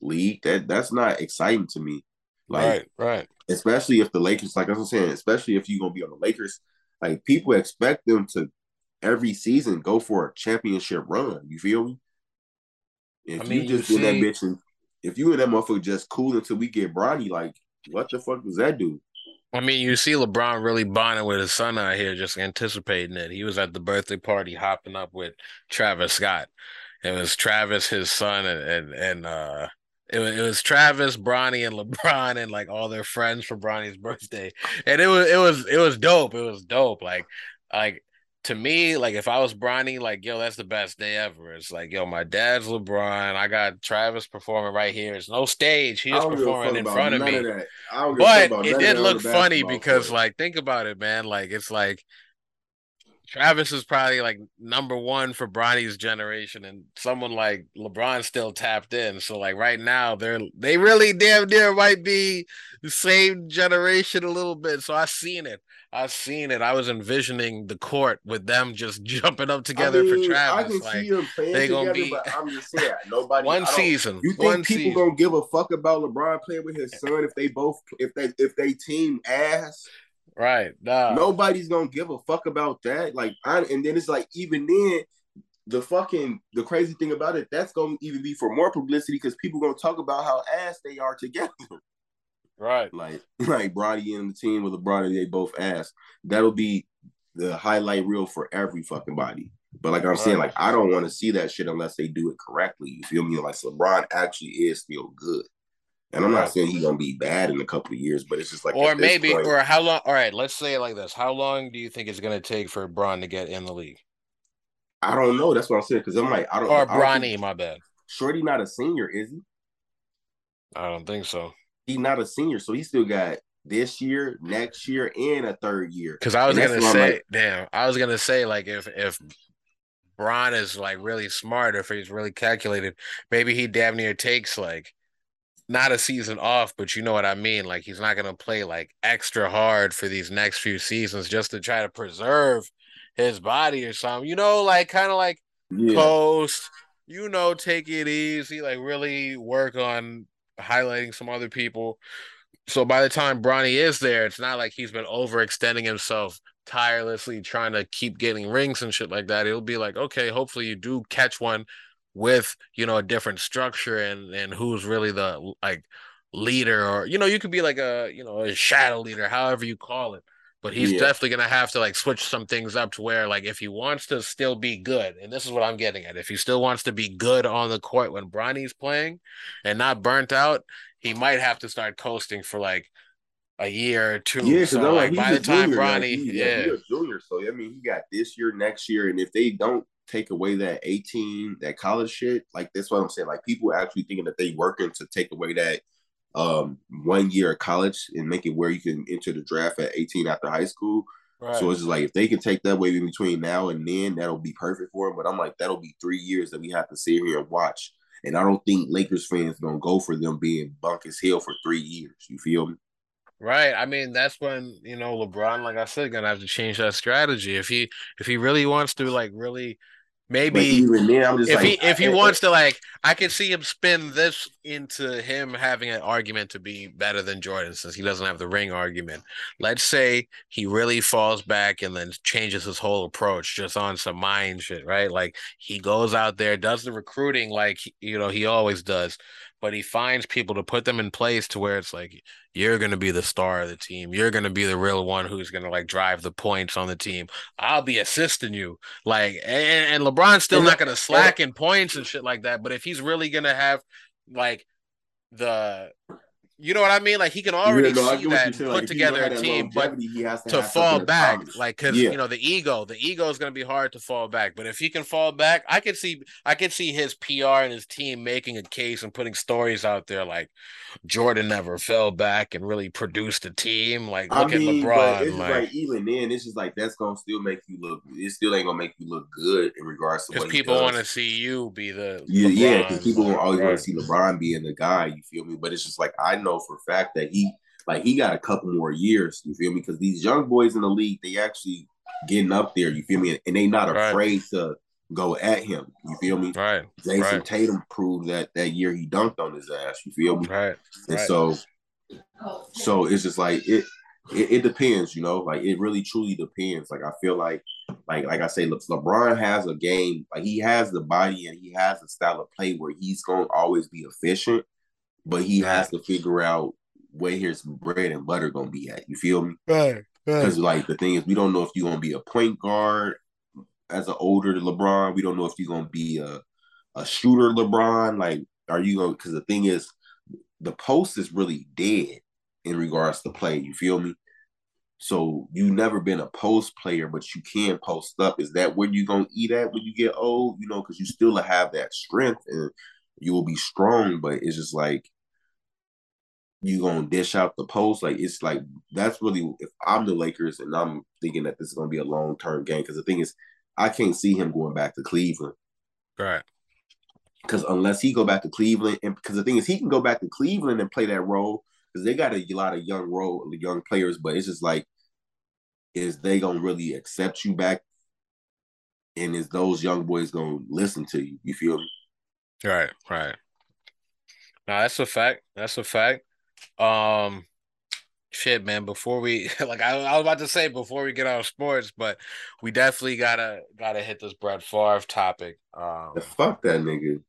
league. That that's not exciting to me. Like, right, right. Especially if the Lakers, like I'm saying, especially if you're gonna be on the Lakers, like people expect them to every season go for a championship run. You feel me? If I mean, you just you see, in that bitch and if you and that motherfucker just cool until we get Bronny, like what the fuck does that do? I mean, you see LeBron really bonding with his son out here, just anticipating it. He was at the birthday party hopping up with Travis Scott. It was Travis, his son, and and, and uh it was, it was Travis, Bronny, and LeBron, and like all their friends for Bronny's birthday, and it was it was it was dope. It was dope. Like like to me, like if I was Bronny, like yo, that's the best day ever. It's like yo, my dad's LeBron. I got Travis performing right here. It's no stage. He's performing in front of me. Of but it did look funny because, like, think about it, man. Like it's like Travis is probably like number one for Bronny's generation, and someone like LeBron still tapped in. So like right now, they're they really damn near might be the same generation a little bit. So I seen it. I seen it. I was envisioning the court with them just jumping up together I mean, for Travis. I can like, see them playing they together, be... but I'm just saying nobody. one season. You think one people season. gonna give a fuck about LeBron playing with his son if they both if they if they team ass? Right. Nah. Nobody's gonna give a fuck about that. Like, I, and then it's like even then, the fucking the crazy thing about it, that's gonna even be for more publicity because people gonna talk about how ass they are together. Right. Like like Bronny and the team with LeBron, they both ass. That'll be the highlight reel for every fucking body. But like I'm right. saying, like I don't want to see that shit unless they do it correctly. You feel me? Like LeBron actually is still good. And I'm not saying he's gonna be bad in a couple of years, but it's just like or maybe point, or how long all right, let's say it like this. How long do you think it's gonna take for Bron to get in the league? I don't know. That's what I'm saying. Cause I'm like, I don't or Bronny, my bad. Shorty not a senior, is he? I don't think so. He's not a senior, so he still got this year, next year, and a third year. Because I was gonna say, like, damn, I was gonna say like if if Bron is like really smart, or if he's really calculated, maybe he damn near takes like not a season off, but you know what I mean. Like he's not gonna play like extra hard for these next few seasons just to try to preserve his body or something. You know, like kind of like yeah. coast. You know, take it easy. Like really work on highlighting some other people. So by the time Bronny is there, it's not like he's been overextending himself tirelessly trying to keep getting rings and shit like that. It'll be like, okay, hopefully you do catch one with you know a different structure and and who's really the like leader or you know you could be like a you know a shadow leader however you call it but he's yeah. definitely gonna have to like switch some things up to where like if he wants to still be good and this is what i'm getting at if he still wants to be good on the court when Bronny's playing and not burnt out he might have to start coasting for like a year or two. Yeah, so like, by the time junior, Bronny, like, he, yeah, he's a junior. So I mean, he got this year, next year, and if they don't take away that 18, that college shit. Like that's what I'm saying. Like people actually thinking that they working to take away that um one year of college and make it where you can enter the draft at 18 after high school. Right. So it's just like if they can take that away in between now and then, that'll be perfect for them. But I'm like, that'll be three years that we have to sit here and watch. And I don't think Lakers fans gonna go for them being bunk as hell for three years. You feel me? Right. I mean, that's when you know LeBron, like I said, gonna have to change that strategy if he if he really wants to like really Maybe even then, I'm just if like, he if he wants to like, I can see him spin this into him having an argument to be better than Jordan since he doesn't have the ring argument. Let's say he really falls back and then changes his whole approach just on some mind shit, right? Like he goes out there, does the recruiting like you know he always does, but he finds people to put them in place to where it's like you're going to be the star of the team. You're going to be the real one who's going to like drive the points on the team. I'll be assisting you. Like and, and LeBron's still not going to slack in points and shit like that, but if he's really going to have like the you know what I mean? Like he can already yeah, see that put like, together a team, but to, to fall back, like because yeah. you know the ego, the ego is going to be hard to fall back. But if he can fall back, I could see, I could see his PR and his team making a case and putting stories out there like Jordan never fell back and really produced a team. Like look I mean, at LeBron. it's like, like, even then, it's just like that's gonna still make you look. It still ain't gonna make you look good in regards to because people want to see you be the yeah, LeBron, yeah. Because people always want to see LeBron being the guy. You feel me? But it's just like I know for a fact that he like he got a couple more years. You feel me? Because these young boys in the league, they actually getting up there. You feel me? And they not right. afraid to go at him. You feel me? Right. Jason right. Tatum proved that that year he dunked on his ass. You feel me? Right. And right. so, so it's just like it, it. It depends, you know. Like it really truly depends. Like I feel like, like like I say, Le- LeBron has a game. Like he has the body and he has a style of play where he's gonna always be efficient, but he has to figure out where his bread and butter gonna be at. You feel me? Right. Because right. like the thing is, we don't know if you're gonna be a point guard as an older LeBron. We don't know if you're gonna be a a shooter LeBron. Like, are you gonna? Because the thing is, the post is really dead in regards to play. You feel me? So you never been a post player, but you can post up. Is that where you're gonna eat at when you get old? You know, because you still have that strength and you will be strong, but it's just like you gonna dish out the post. Like it's like that's really if I'm the Lakers and I'm thinking that this is gonna be a long term game. Because the thing is, I can't see him going back to Cleveland. Right. Because unless he go back to Cleveland, and because the thing is, he can go back to Cleveland and play that role because they got a lot of young role, young players. But it's just like, is they gonna really accept you back? And is those young boys gonna listen to you? You feel me? Right. Right. No, that's a fact. That's a fact. Um, shit, man. Before we like, I, I, was about to say before we get on sports, but we definitely gotta gotta hit this Brett Favre topic. Um, fuck that nigga.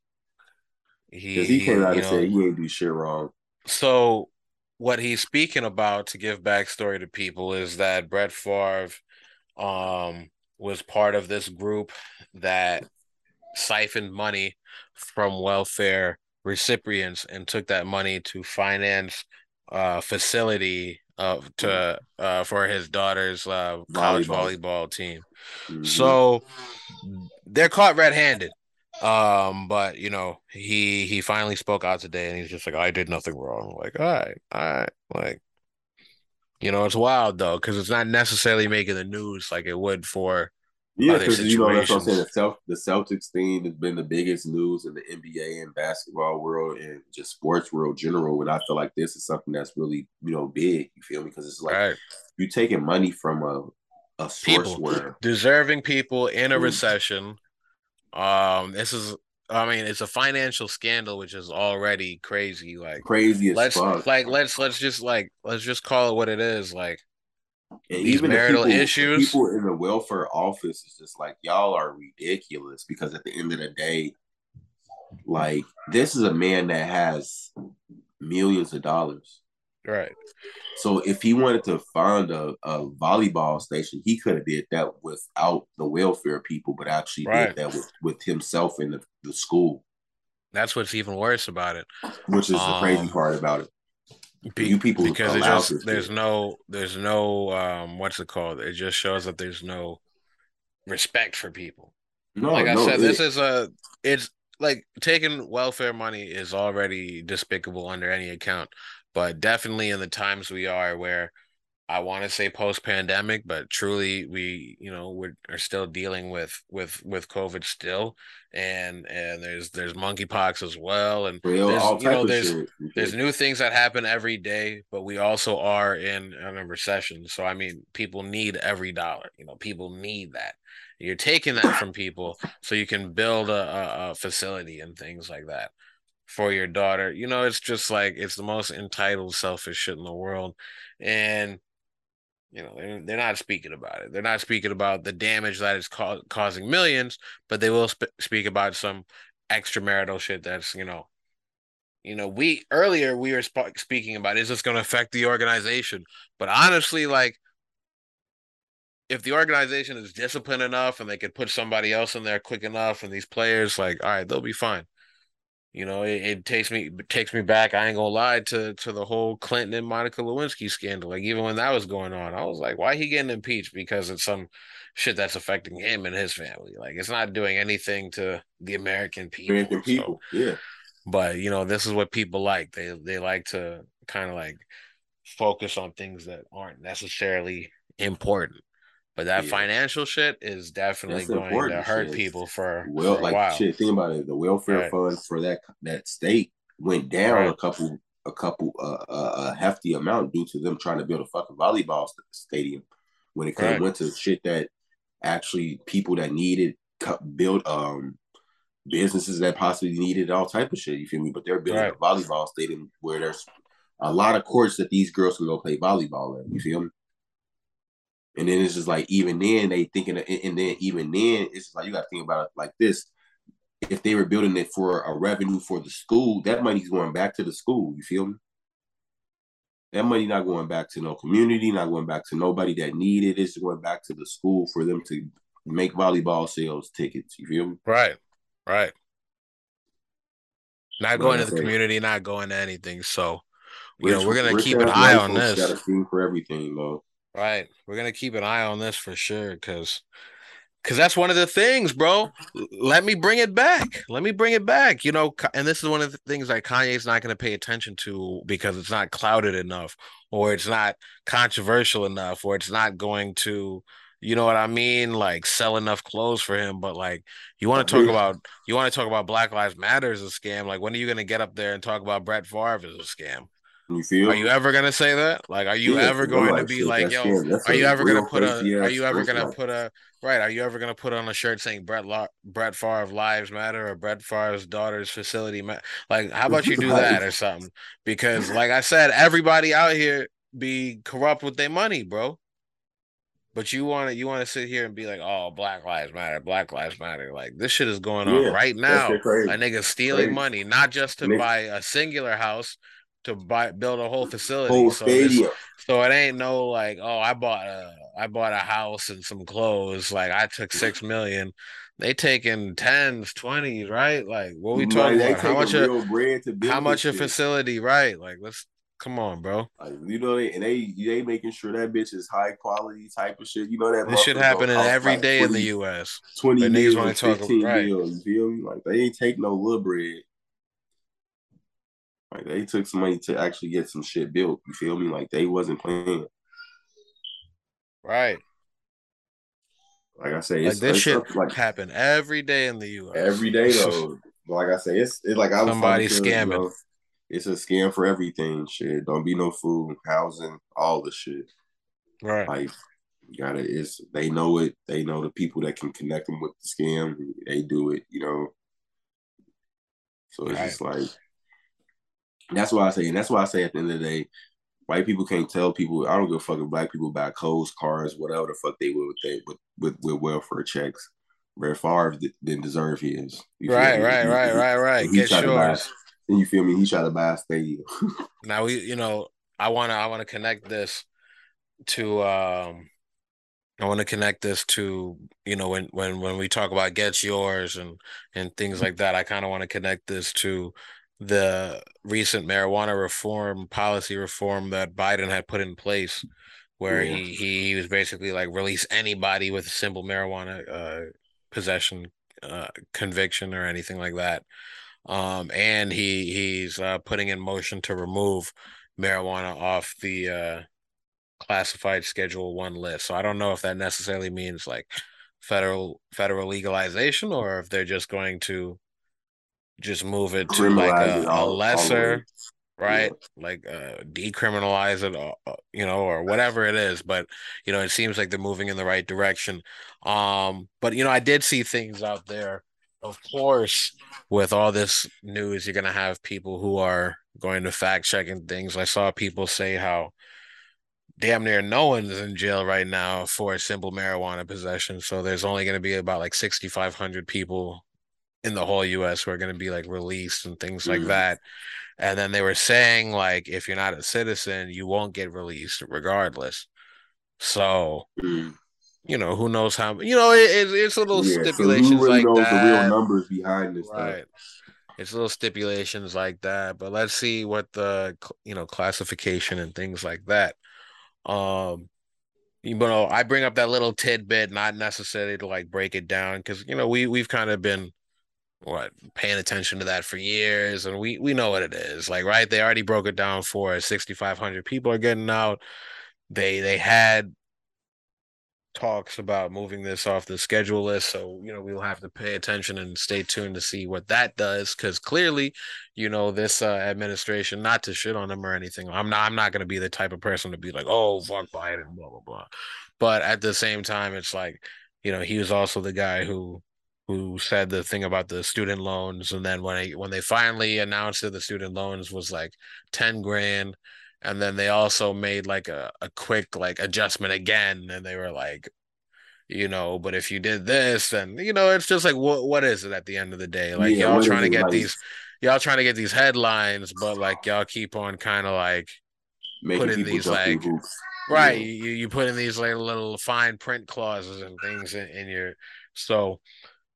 He he came out and know, said he ain't do shit wrong. So what he's speaking about to give backstory to people is that Brett Favre um was part of this group that siphoned money from welfare recipients and took that money to finance uh facility uh to uh for his daughter's uh college volleyball, volleyball team. Mm-hmm. So they're caught red-handed. Um, but you know, he he finally spoke out today and he's just like, I did nothing wrong. like, all right, all right, like you know, it's wild though, because it's not necessarily making the news like it would for yeah, because you know that's what I'm saying. The, the Celtics thing has been the biggest news in the NBA and basketball world and just sports world general. And I feel like this is something that's really you know big. You feel me? Because it's like right. you're taking money from a a source people, where deserving people in a mm-hmm. recession. Um, this is I mean, it's a financial scandal, which is already crazy. Like crazy let's fuck. like let's let's just like let's just call it what it is. Like and These even marital the people, issues. people in the welfare office is just like y'all are ridiculous because at the end of the day, like this is a man that has millions of dollars. Right. So if he wanted to fund a, a volleyball station, he could have did that without the welfare people, but actually right. did that with, with himself in the, the school. That's what's even worse about it. Which is um, the crazy um, part about it. Be, you people because it just there's no there's no um what's it called? It just shows that there's no respect for people. No, like I no, said, it, this is a it's like taking welfare money is already despicable under any account, but definitely in the times we are where I want to say post pandemic, but truly we, you know, we are still dealing with with with COVID still, and and there's there's monkeypox as well, and Real, there's, you know there's there's new things that happen every day, but we also are in, in a recession. So I mean, people need every dollar. You know, people need that. You're taking that from people so you can build a, a, a facility and things like that for your daughter. You know, it's just like it's the most entitled, selfish shit in the world, and you know, they're, they're not speaking about it. They're not speaking about the damage that is ca- causing millions, but they will sp- speak about some extramarital shit that's, you know, you know, we earlier we were sp- speaking about is this going to affect the organization? But honestly, like, if the organization is disciplined enough and they could put somebody else in there quick enough, and these players, like, all right, they'll be fine. You know, it, it, takes me it takes me back. I ain't gonna lie to to the whole Clinton and Monica Lewinsky scandal. Like even when that was going on, I was like, why he getting impeached? Because it's some shit that's affecting him and his family. Like it's not doing anything to the American people. American people, so, yeah. But you know, this is what people like. They they like to kind of like focus on things that aren't necessarily important. But that yeah. financial shit is definitely That's going to hurt shit. people for, well, for like while. shit. Think about it. The welfare right. fund for that that state went down right. a couple a couple uh, a hefty amount due to them trying to build a fucking volleyball stadium. When it came right. went to shit that actually people that needed build um businesses that possibly needed all type of shit. You feel me? But they're building a volleyball stadium where there's a lot of courts that these girls can go play volleyball in. You feel me? And then it's just like even then they thinking, and then even then it's like you got to think about it like this: if they were building it for a revenue for the school, that money's going back to the school. You feel me? That money not going back to no community, not going back to nobody that needed it. It's going back to the school for them to make volleyball sales tickets. You feel me? Right, right. Not going to the community, not going to anything. So, you know, we're gonna keep an eye on this. Got a theme for everything, though. Right. We're gonna keep an eye on this for sure, because because that's one of the things, bro. Let me bring it back. Let me bring it back. You know, and this is one of the things that Kanye's not going to pay attention to because it's not clouded enough, or it's not controversial enough, or it's not going to, you know what I mean, like sell enough clothes for him. But like, you want to talk about, you want to talk about Black Lives Matter as a scam. Like, when are you going to get up there and talk about Brett Favre as a scam? You feel? Are you ever gonna say that? Like, are you yeah, ever going like to be like, yo? Are you ever gonna put a? Are you ever gonna put a? Right? Are you ever gonna put on a shirt saying Brett La- Brett Favre lives matter or Brett Favre's daughter's facility ma-? Like, how about you do that or something? Because, like I said, everybody out here be corrupt with their money, bro. But you want to you want to sit here and be like, oh, Black Lives Matter, Black Lives Matter. Like this shit is going on yeah, right now. A nigga stealing crazy. money, not just to buy a singular house, to buy build a whole facility. Whole so so it ain't no like, oh, I bought a I bought a house and some clothes. Like I took six million. They taking tens, twenties, right? Like what we talking about? How much a how much a facility, right? Like let's come on, bro. Like, you know, and they they making sure that bitch is high quality type of shit. You know that this should happen in every like day 20, in the U.S. Twenty niggas want to talk right. Deals, you feel me? Like they ain't take no little bread. Like they took some money to actually get some shit built. You feel me? Like they wasn't playing. Right. Like I say, like this shit like happen every day in the U.S. Every day though. like I say, it's it's like I was somebody scamming. You know, it's a scam for everything. Shit, don't be no food, housing, all the shit. Right. Like, you gotta. It's they know it. They know the people that can connect them with the scam. They do it. You know. So it's right. just like that's why I say, and that's why I say at the end of the day, white people can't tell people. I don't give a fuck if black people buy clothes, cars, whatever the fuck they would with they with with, with welfare checks. Brett Favre didn't deserve his. Right, right, he, right, he, right, right. Get yours. And you feel me? He tried to buy a stadium. now we, you know, I wanna, I wanna connect this to, um, I want to connect this to, you know, when when when we talk about gets yours and and things like that. I kind of want to connect this to the recent marijuana reform policy reform that Biden had put in place, where yeah. he he was basically like release anybody with a simple marijuana uh, possession uh, conviction or anything like that. Um, and he he's uh, putting in motion to remove marijuana off the uh, classified Schedule One list. So I don't know if that necessarily means like federal federal legalization or if they're just going to just move it to like a, a lesser right? Yeah. like uh decriminalize it or, uh, uh, you know or whatever it is but you know it seems like they're moving in the right direction. Um but you know i did see things out there of course with all this news you're going to have people who are going to fact checking things. I saw people say how damn near no one's in jail right now for a simple marijuana possession so there's only going to be about like 6500 people in the whole US who are going to be like released and things mm. like that. And then they were saying like if you're not a citizen, you won't get released regardless. So, mm. you know, who knows how? You know, it, it's little yeah, stipulations so really like knows that. The real numbers behind this, right? Stuff. it's little stipulations like that. But let's see what the you know classification and things like that. Um, you know, I bring up that little tidbit, not necessarily to like break it down, because you know we we've kind of been what paying attention to that for years, and we we know what it is. Like, right? They already broke it down for sixty five hundred people are getting out. They they had talks about moving this off the schedule list. So, you know, we'll have to pay attention and stay tuned to see what that does. Cause clearly, you know, this uh, administration, not to shit on them or anything. I'm not I'm not gonna be the type of person to be like, oh fuck Biden, blah blah blah. But at the same time, it's like, you know, he was also the guy who who said the thing about the student loans. And then when I, when they finally announced that the student loans was like 10 grand and then they also made like a, a quick like adjustment again and they were like you know but if you did this then you know it's just like what what is it at the end of the day like yeah, y'all trying to get like... these y'all trying to get these headlines but like y'all keep on kind of like Making putting these like right yeah. you, you put in these like little fine print clauses and things in, in your so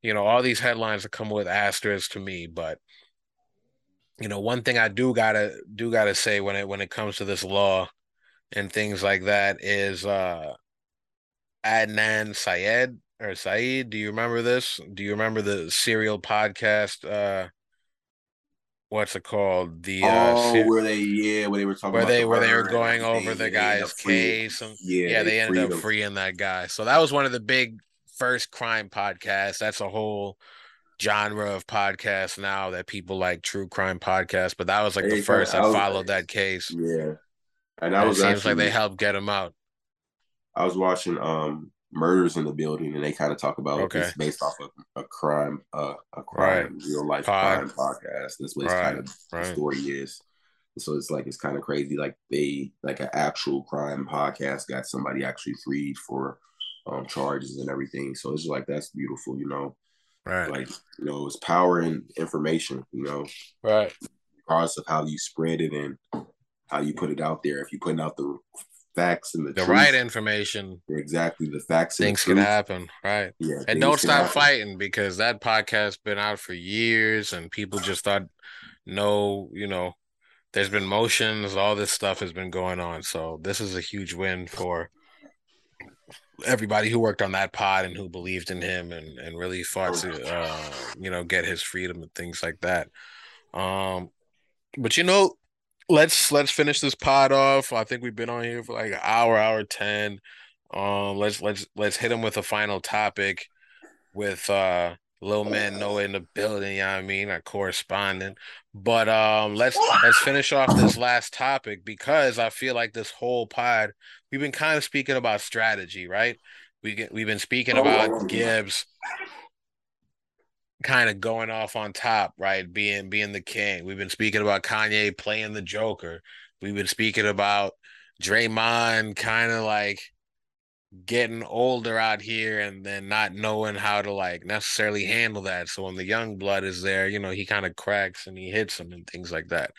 you know all these headlines that come with asterisks to me but you know, one thing I do gotta do gotta say when it when it comes to this law and things like that is uh Adnan Syed or Saeed. Do you remember this? Do you remember the serial podcast? Uh what's it called? The uh, oh, uh, where they yeah, where they were talking where they the where they were going over the guy's case. And, yeah, yeah, they, they ended up freeing that guy. So that was one of the big first crime podcast. That's a whole genre of podcast now that people like true crime podcasts, but that was like the first I, followed that case. Yeah, and that was it seems actually, like they helped get him out. I was watching um Murders in the Building, and they kind of talk about okay. it's based off of a crime, uh, a crime, right. real life Pod. crime podcast. That's what right. kind of right. the story is. So it's like it's kind of crazy. Like they like an actual crime podcast got somebody actually freed for um charges and everything. So it's like that's beautiful, you know. Right. Like, you know, it's power and information, you know. Right. Regardless of how you spread it and how you put it out there. If you're putting out the facts and the, the truth, right information. Exactly. The facts things can happen. Right. Yeah. And don't stop happen. fighting because that podcast been out for years and people just thought no, you know, there's been motions, all this stuff has been going on. So this is a huge win for everybody who worked on that pod and who believed in him and and really fought to uh, you know get his freedom and things like that. Um, but you know, let's let's finish this pod off. I think we've been on here for like an hour, hour ten. Um, let's let's let's hit him with a final topic with uh Little man Noah in the building, you know what I mean? A correspondent. But um let's let's finish off this last topic because I feel like this whole pod we've been kind of speaking about strategy, right? We get we've been speaking about Gibbs kind of going off on top, right? Being being the king. We've been speaking about Kanye playing the Joker. We've been speaking about Draymond kind of like getting older out here and then not knowing how to like necessarily handle that. So when the young blood is there, you know, he kind of cracks and he hits them and things like that.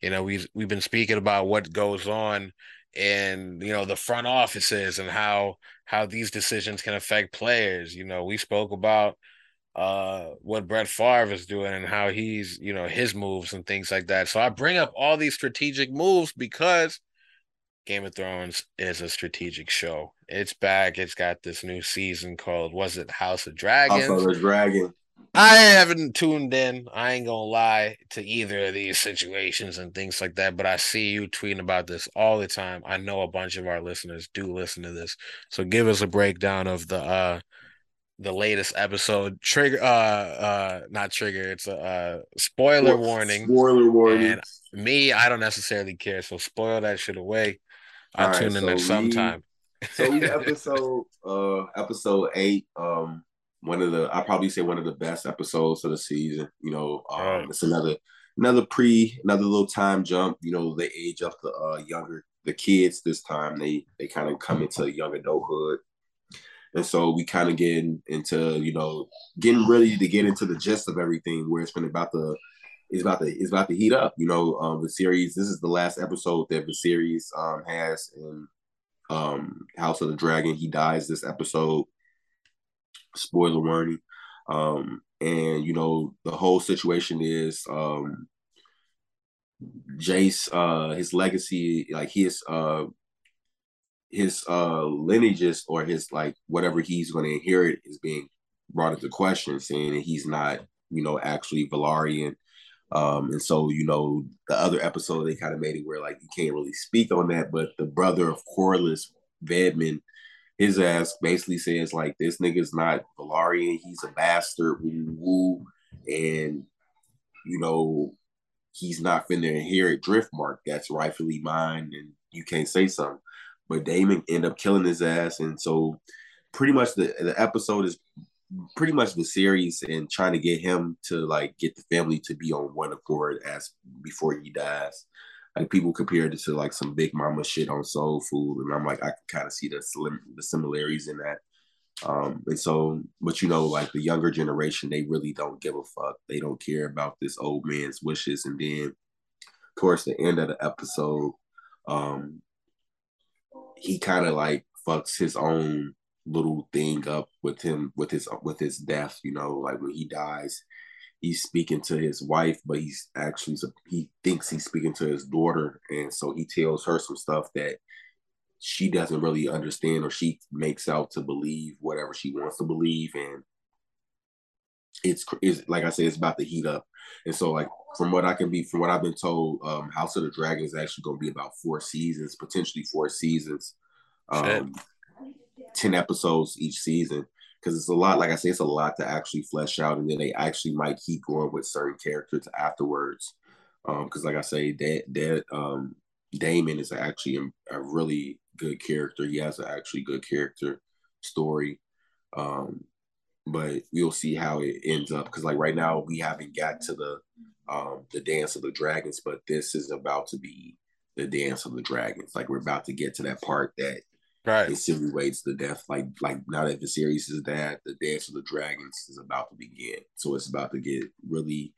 You know, we've we've been speaking about what goes on in you know the front offices and how how these decisions can affect players. You know, we spoke about uh what Brett Favre is doing and how he's you know his moves and things like that. So I bring up all these strategic moves because Game of Thrones is a strategic show. It's back. It's got this new season called was it House of Dragons? House of the Dragon. I haven't tuned in. I ain't gonna lie to either of these situations and things like that, but I see you tweeting about this all the time. I know a bunch of our listeners do listen to this. So give us a breakdown of the uh the latest episode. Trigger uh uh not trigger, it's a uh spoiler warning. Spoiler warning. And me, I don't necessarily care. So spoil that shit away. I'll All tune right, in so at some time. So we episode uh episode eight. Um one of the I probably say one of the best episodes of the season. You know, um, right. it's another another pre another little time jump. You know, they age up the uh, younger the kids this time. They they kind of come into young adulthood. And so we kind of get into, you know, getting ready to get into the gist of everything where it's been about the it's about to it's about to heat up. You know, um, the series. This is the last episode that Viserys um, has in um, House of the Dragon. He dies this episode. Spoiler warning. Um, and you know, the whole situation is um Jace, uh, his legacy, like his uh his uh lineages or his like whatever he's going to inherit is being brought into question, saying that he's not, you know, actually Velaryon. Um, and so, you know, the other episode they kind of made it where like you can't really speak on that, but the brother of Corlys Vaemond, his ass basically says like this nigga's not Velaryon, he's a bastard, woo woo, and you know, he's not finna inherit Driftmark. That's rightfully mine, and you can't say something. But Daemon end up killing his ass, and so pretty much the, the episode is pretty much Viserys and trying to get him to like get the family to be on one accord as before he dies. Like people compared it to like some big mama shit on soul food, and I'm like I can kind of see the slim the similarities in that. Um, and so, but you know, like the younger generation, they really don't give a fuck. They don't care about this old man's wishes. And then towards the end of the episode, um, he kind of like fucks his own little thing up with him with his with his death. You know, like when he dies, he's speaking to his wife, but he's actually he thinks he's speaking to his daughter, and so he tells her some stuff that she doesn't really understand, or she makes out to believe whatever she wants to believe, and it's, it's like I said, it's about to heat up. And so, like from what I can be, from what I've been told, um, House of the Dragon is actually going to be about four seasons, potentially four seasons. Um, 10 episodes each season because it's a lot like i say it's a lot to actually flesh out and then they actually might keep going with certain characters afterwards. Because um, like i say that that um daemon is actually a, a, really good character. He has an actually good character story. Um but we'll see how it ends up because like right now we haven't got to the um the dance of the dragons but this is about to be the dance of the dragons. Like we're about to get to that part that right. insinuates the death. Like like now that series is that the dance of the dragons is about to begin, so it's about to get really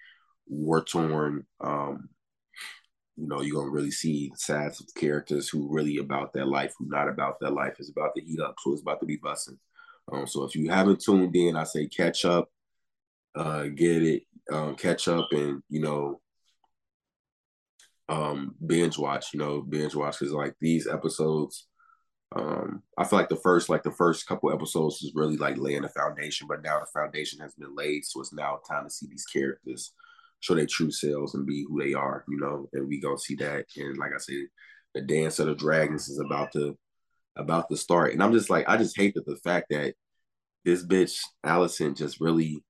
war torn. Um, you know, you're gonna really see sides of characters who really about that life, who not about that life. is about to heat up, so it's about to be busting. Um, so if you haven't tuned in, I say catch up, uh, get it, um, catch up, and you know, um, binge watch. You know, binge watch because like these episodes um, I feel like the first like the first couple episodes is really like laying the foundation, but now the foundation has been laid, so it's now time to see these characters show their true selves and be who they are, you know. And we gonna see that. And like I said, the dance of the dragons is about to about to start. And I'm just like, I just hate that the fact that this bitch Alicent just really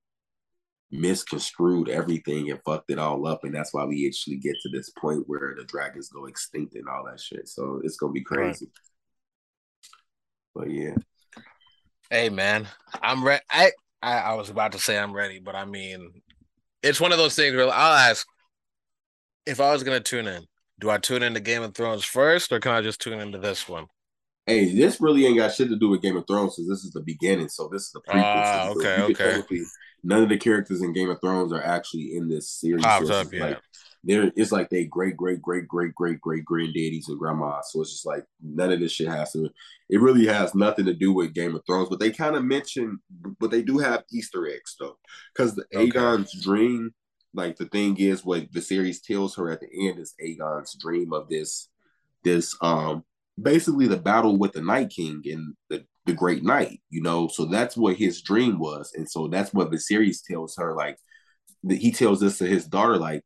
misconstrued everything and fucked it all up. And that's why we actually get to this point where the dragons go extinct and all that shit. So it's gonna be crazy. Right. But yeah. Hey man, I'm ready. I, I I was about to say I'm ready, but I mean, it's one of those things where I'll ask if I was gonna tune in. Do I tune into Game of Thrones first, or can I just tune into this one? Hey, this really ain't got shit to do with Game of Thrones, because this is the beginning. So this is the prequel. Ah, okay, okay. None of the characters in Game of Thrones are actually in this series. Pops so up, yeah. Like, they're it's like they great great great great great great granddaddies and grandmas. So it's just like none of this shit has to. It really has nothing to do with Game of Thrones, but they kind of mention, but they do have Easter eggs though, because the okay. Aegon's dream. Like the thing is, what Viserys tells her at the end is Aegon's dream of this, this um basically the battle with the Night King and the the Great Night. You know, so that's what his dream was, and so that's what Viserys tells her. Like he tells this to his daughter, like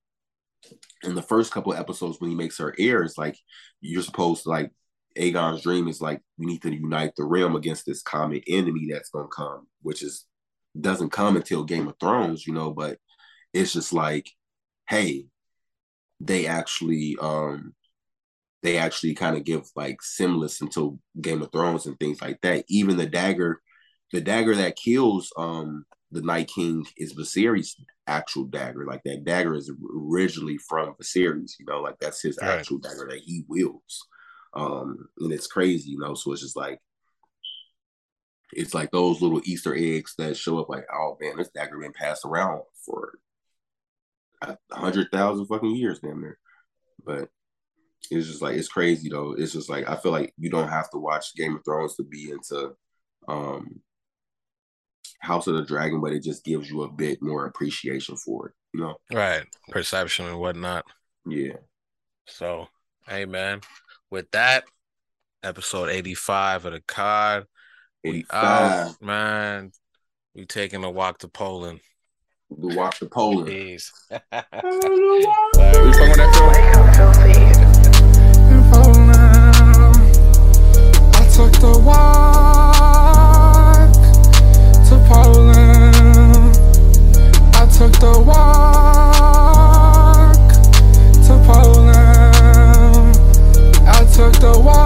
in the first couple episodes when he makes her heir, it's like you're supposed to like Aegon's dream is like we need to unite the realm against this common enemy that's gonna come, which is doesn't come until Game of Thrones, you know, but it's just like, hey, they actually um they actually kind of give like semblance until Game of Thrones and things like that. Even the dagger, the dagger that kills um the Night King is Viserys' actual dagger. Like that dagger is originally from Viserys, you know, like that's his right. actual dagger that he wields. Um, and it's crazy, you know. So it's just like it's like those little Easter eggs that show up like, oh man, this dagger been passed around for a hundred thousand fucking years damn near. But it's just like it's crazy though. It's just like I feel like you don't have to watch Game of Thrones to be into um House of the Dragon, but it just gives you a bit more appreciation for it, you know? Right. Perception and whatnot. Yeah. So, hey, man, with that, episode 85 of the COD. 85. We out, man. We taking a walk to Poland. we'll walk to Poland. I took the walk. the walk to Poland. I took the walk.